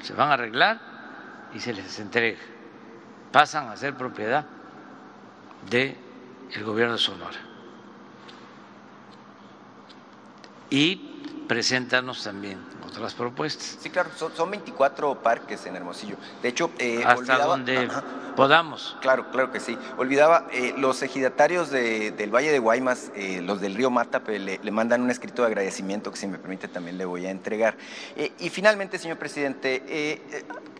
se van a arreglar y se les entrega. Pasan a ser propiedad del el gobierno de Sonora. Y preséntanos también otras propuestas. Sí, claro, son, 24 parques en Hermosillo. De hecho, eh, hasta donde podamos. Claro, claro que sí. Olvidaba, eh, los ejidatarios del Valle de Guaymas, eh, los del río Mata, le, le, mandan un escrito de agradecimiento que si me permite también le voy a entregar. Eh, y finalmente, señor presidente,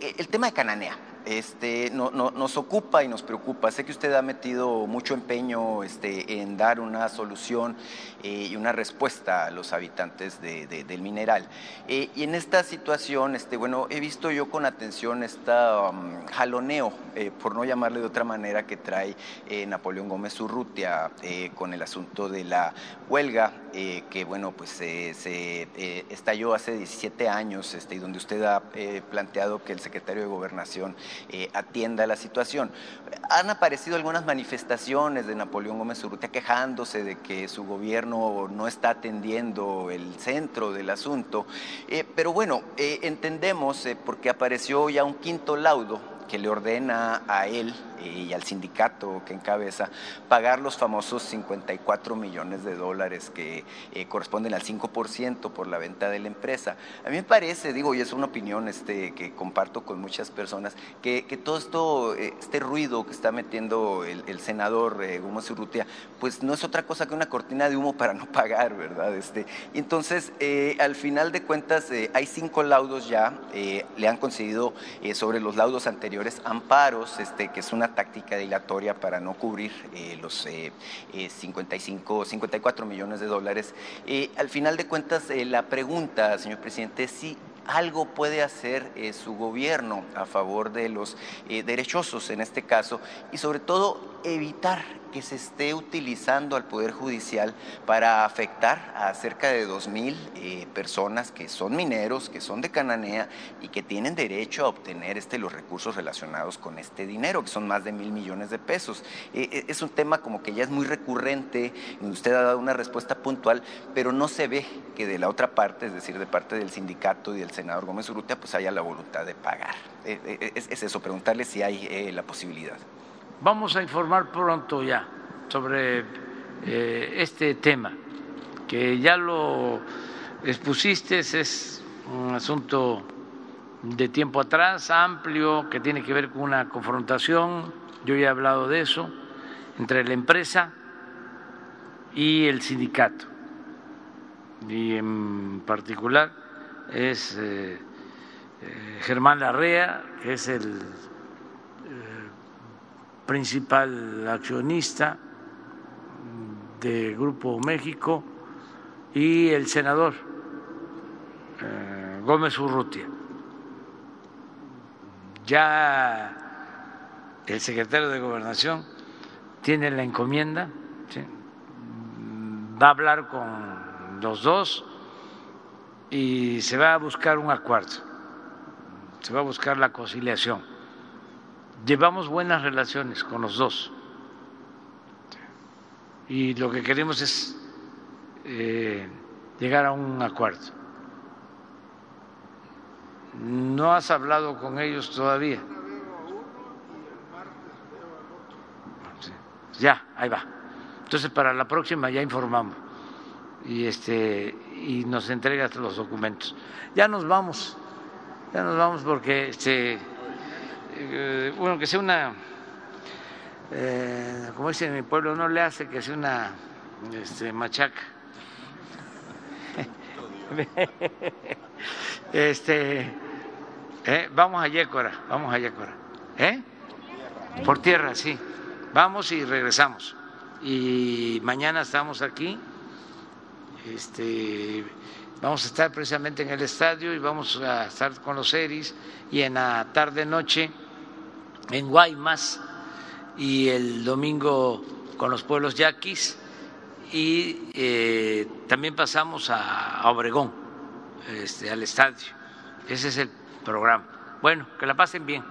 el tema de Cananea este, no, nos ocupa y nos preocupa. Sé que usted ha metido mucho empeño este, en dar una solución eh, y una respuesta a los habitantes del mineral. Eh, y en esta situación, este, bueno, he visto yo con atención este jaloneo, eh, por no llamarle de otra manera, que trae Napoleón Gómez Urrutia con el asunto de la huelga, que bueno, pues se estalló hace 17 años este, y donde usted ha planteado que el secretario de Gobernación atienda la situación. Han aparecido algunas manifestaciones de Napoleón Gómez Urrutia quejándose de que su gobierno no está atendiendo el centro del asunto, eh, pero bueno, eh, entendemos, porque apareció ya un quinto laudo que le ordena a él y al sindicato que encabeza pagar los famosos 54 millones de dólares que eh, corresponden al 5% por la venta de la empresa. A mí me parece, digo, y es una opinión este, que comparto con muchas personas, que, todo esto, eh, este ruido que está metiendo el, senador eh, Gómez pues no es otra cosa que una cortina de humo para no pagar, ¿verdad? Este, y entonces, al final de cuentas, hay cinco laudos ya, le han concedido sobre los laudos anteriores amparos, este, que es una táctica dilatoria para no cubrir eh, los 55, eh, 54 eh, millones de dólares. al final de cuentas, la pregunta, señor presidente, es si algo puede hacer su gobierno a favor de los derechosos en este caso y sobre todo evitar que se esté utilizando al Poder Judicial para afectar a cerca de 2.000 eh, personas que son mineros, que son de Cananea y que tienen derecho a obtener este, los recursos relacionados con este dinero, que son más de mil millones de pesos. Eh, eh, es un tema como que ya es muy recurrente, usted ha dado una respuesta puntual, pero no se ve que de la otra parte, es decir, de parte del sindicato y del senador Gómez Urrutia, pues haya la voluntad de pagar. es, es, eso, preguntarle si hay la posibilidad. Vamos a informar pronto ya sobre eh, este tema, que ya lo expusiste, es un asunto de tiempo atrás, amplio, que tiene que ver con una confrontación, yo ya he hablado de eso, entre la empresa y el sindicato. Y en particular es eh, eh, Germán Larrea, que es el principal accionista de Grupo México y el senador eh, Gómez Urrutia. Ya el secretario de Gobernación tiene la encomienda, va a hablar con los dos y se va a buscar un acuerdo, se va a buscar la conciliación llevamos buenas relaciones con los dos y lo que queremos es eh, llegar a un acuerdo. ¿No has hablado con ellos todavía? Ya, ahí va. Entonces para la próxima ya informamos y este y nos entregas los documentos. Ya nos vamos, ya nos vamos porque este eh, bueno, que sea una, eh, como dice en mi pueblo, no le hace que sea una este, machaca. este, eh, vamos a Yécora, vamos a Yécora. Por tierra, sí. Vamos y regresamos. Y mañana estamos aquí. Este, vamos a estar precisamente en el estadio y vamos a estar con los ERIs y en la tarde noche en Guaymas y el domingo con los pueblos yaquis y eh, también pasamos a, Obregón, este, al estadio. Ese es el programa. Bueno, que la pasen bien.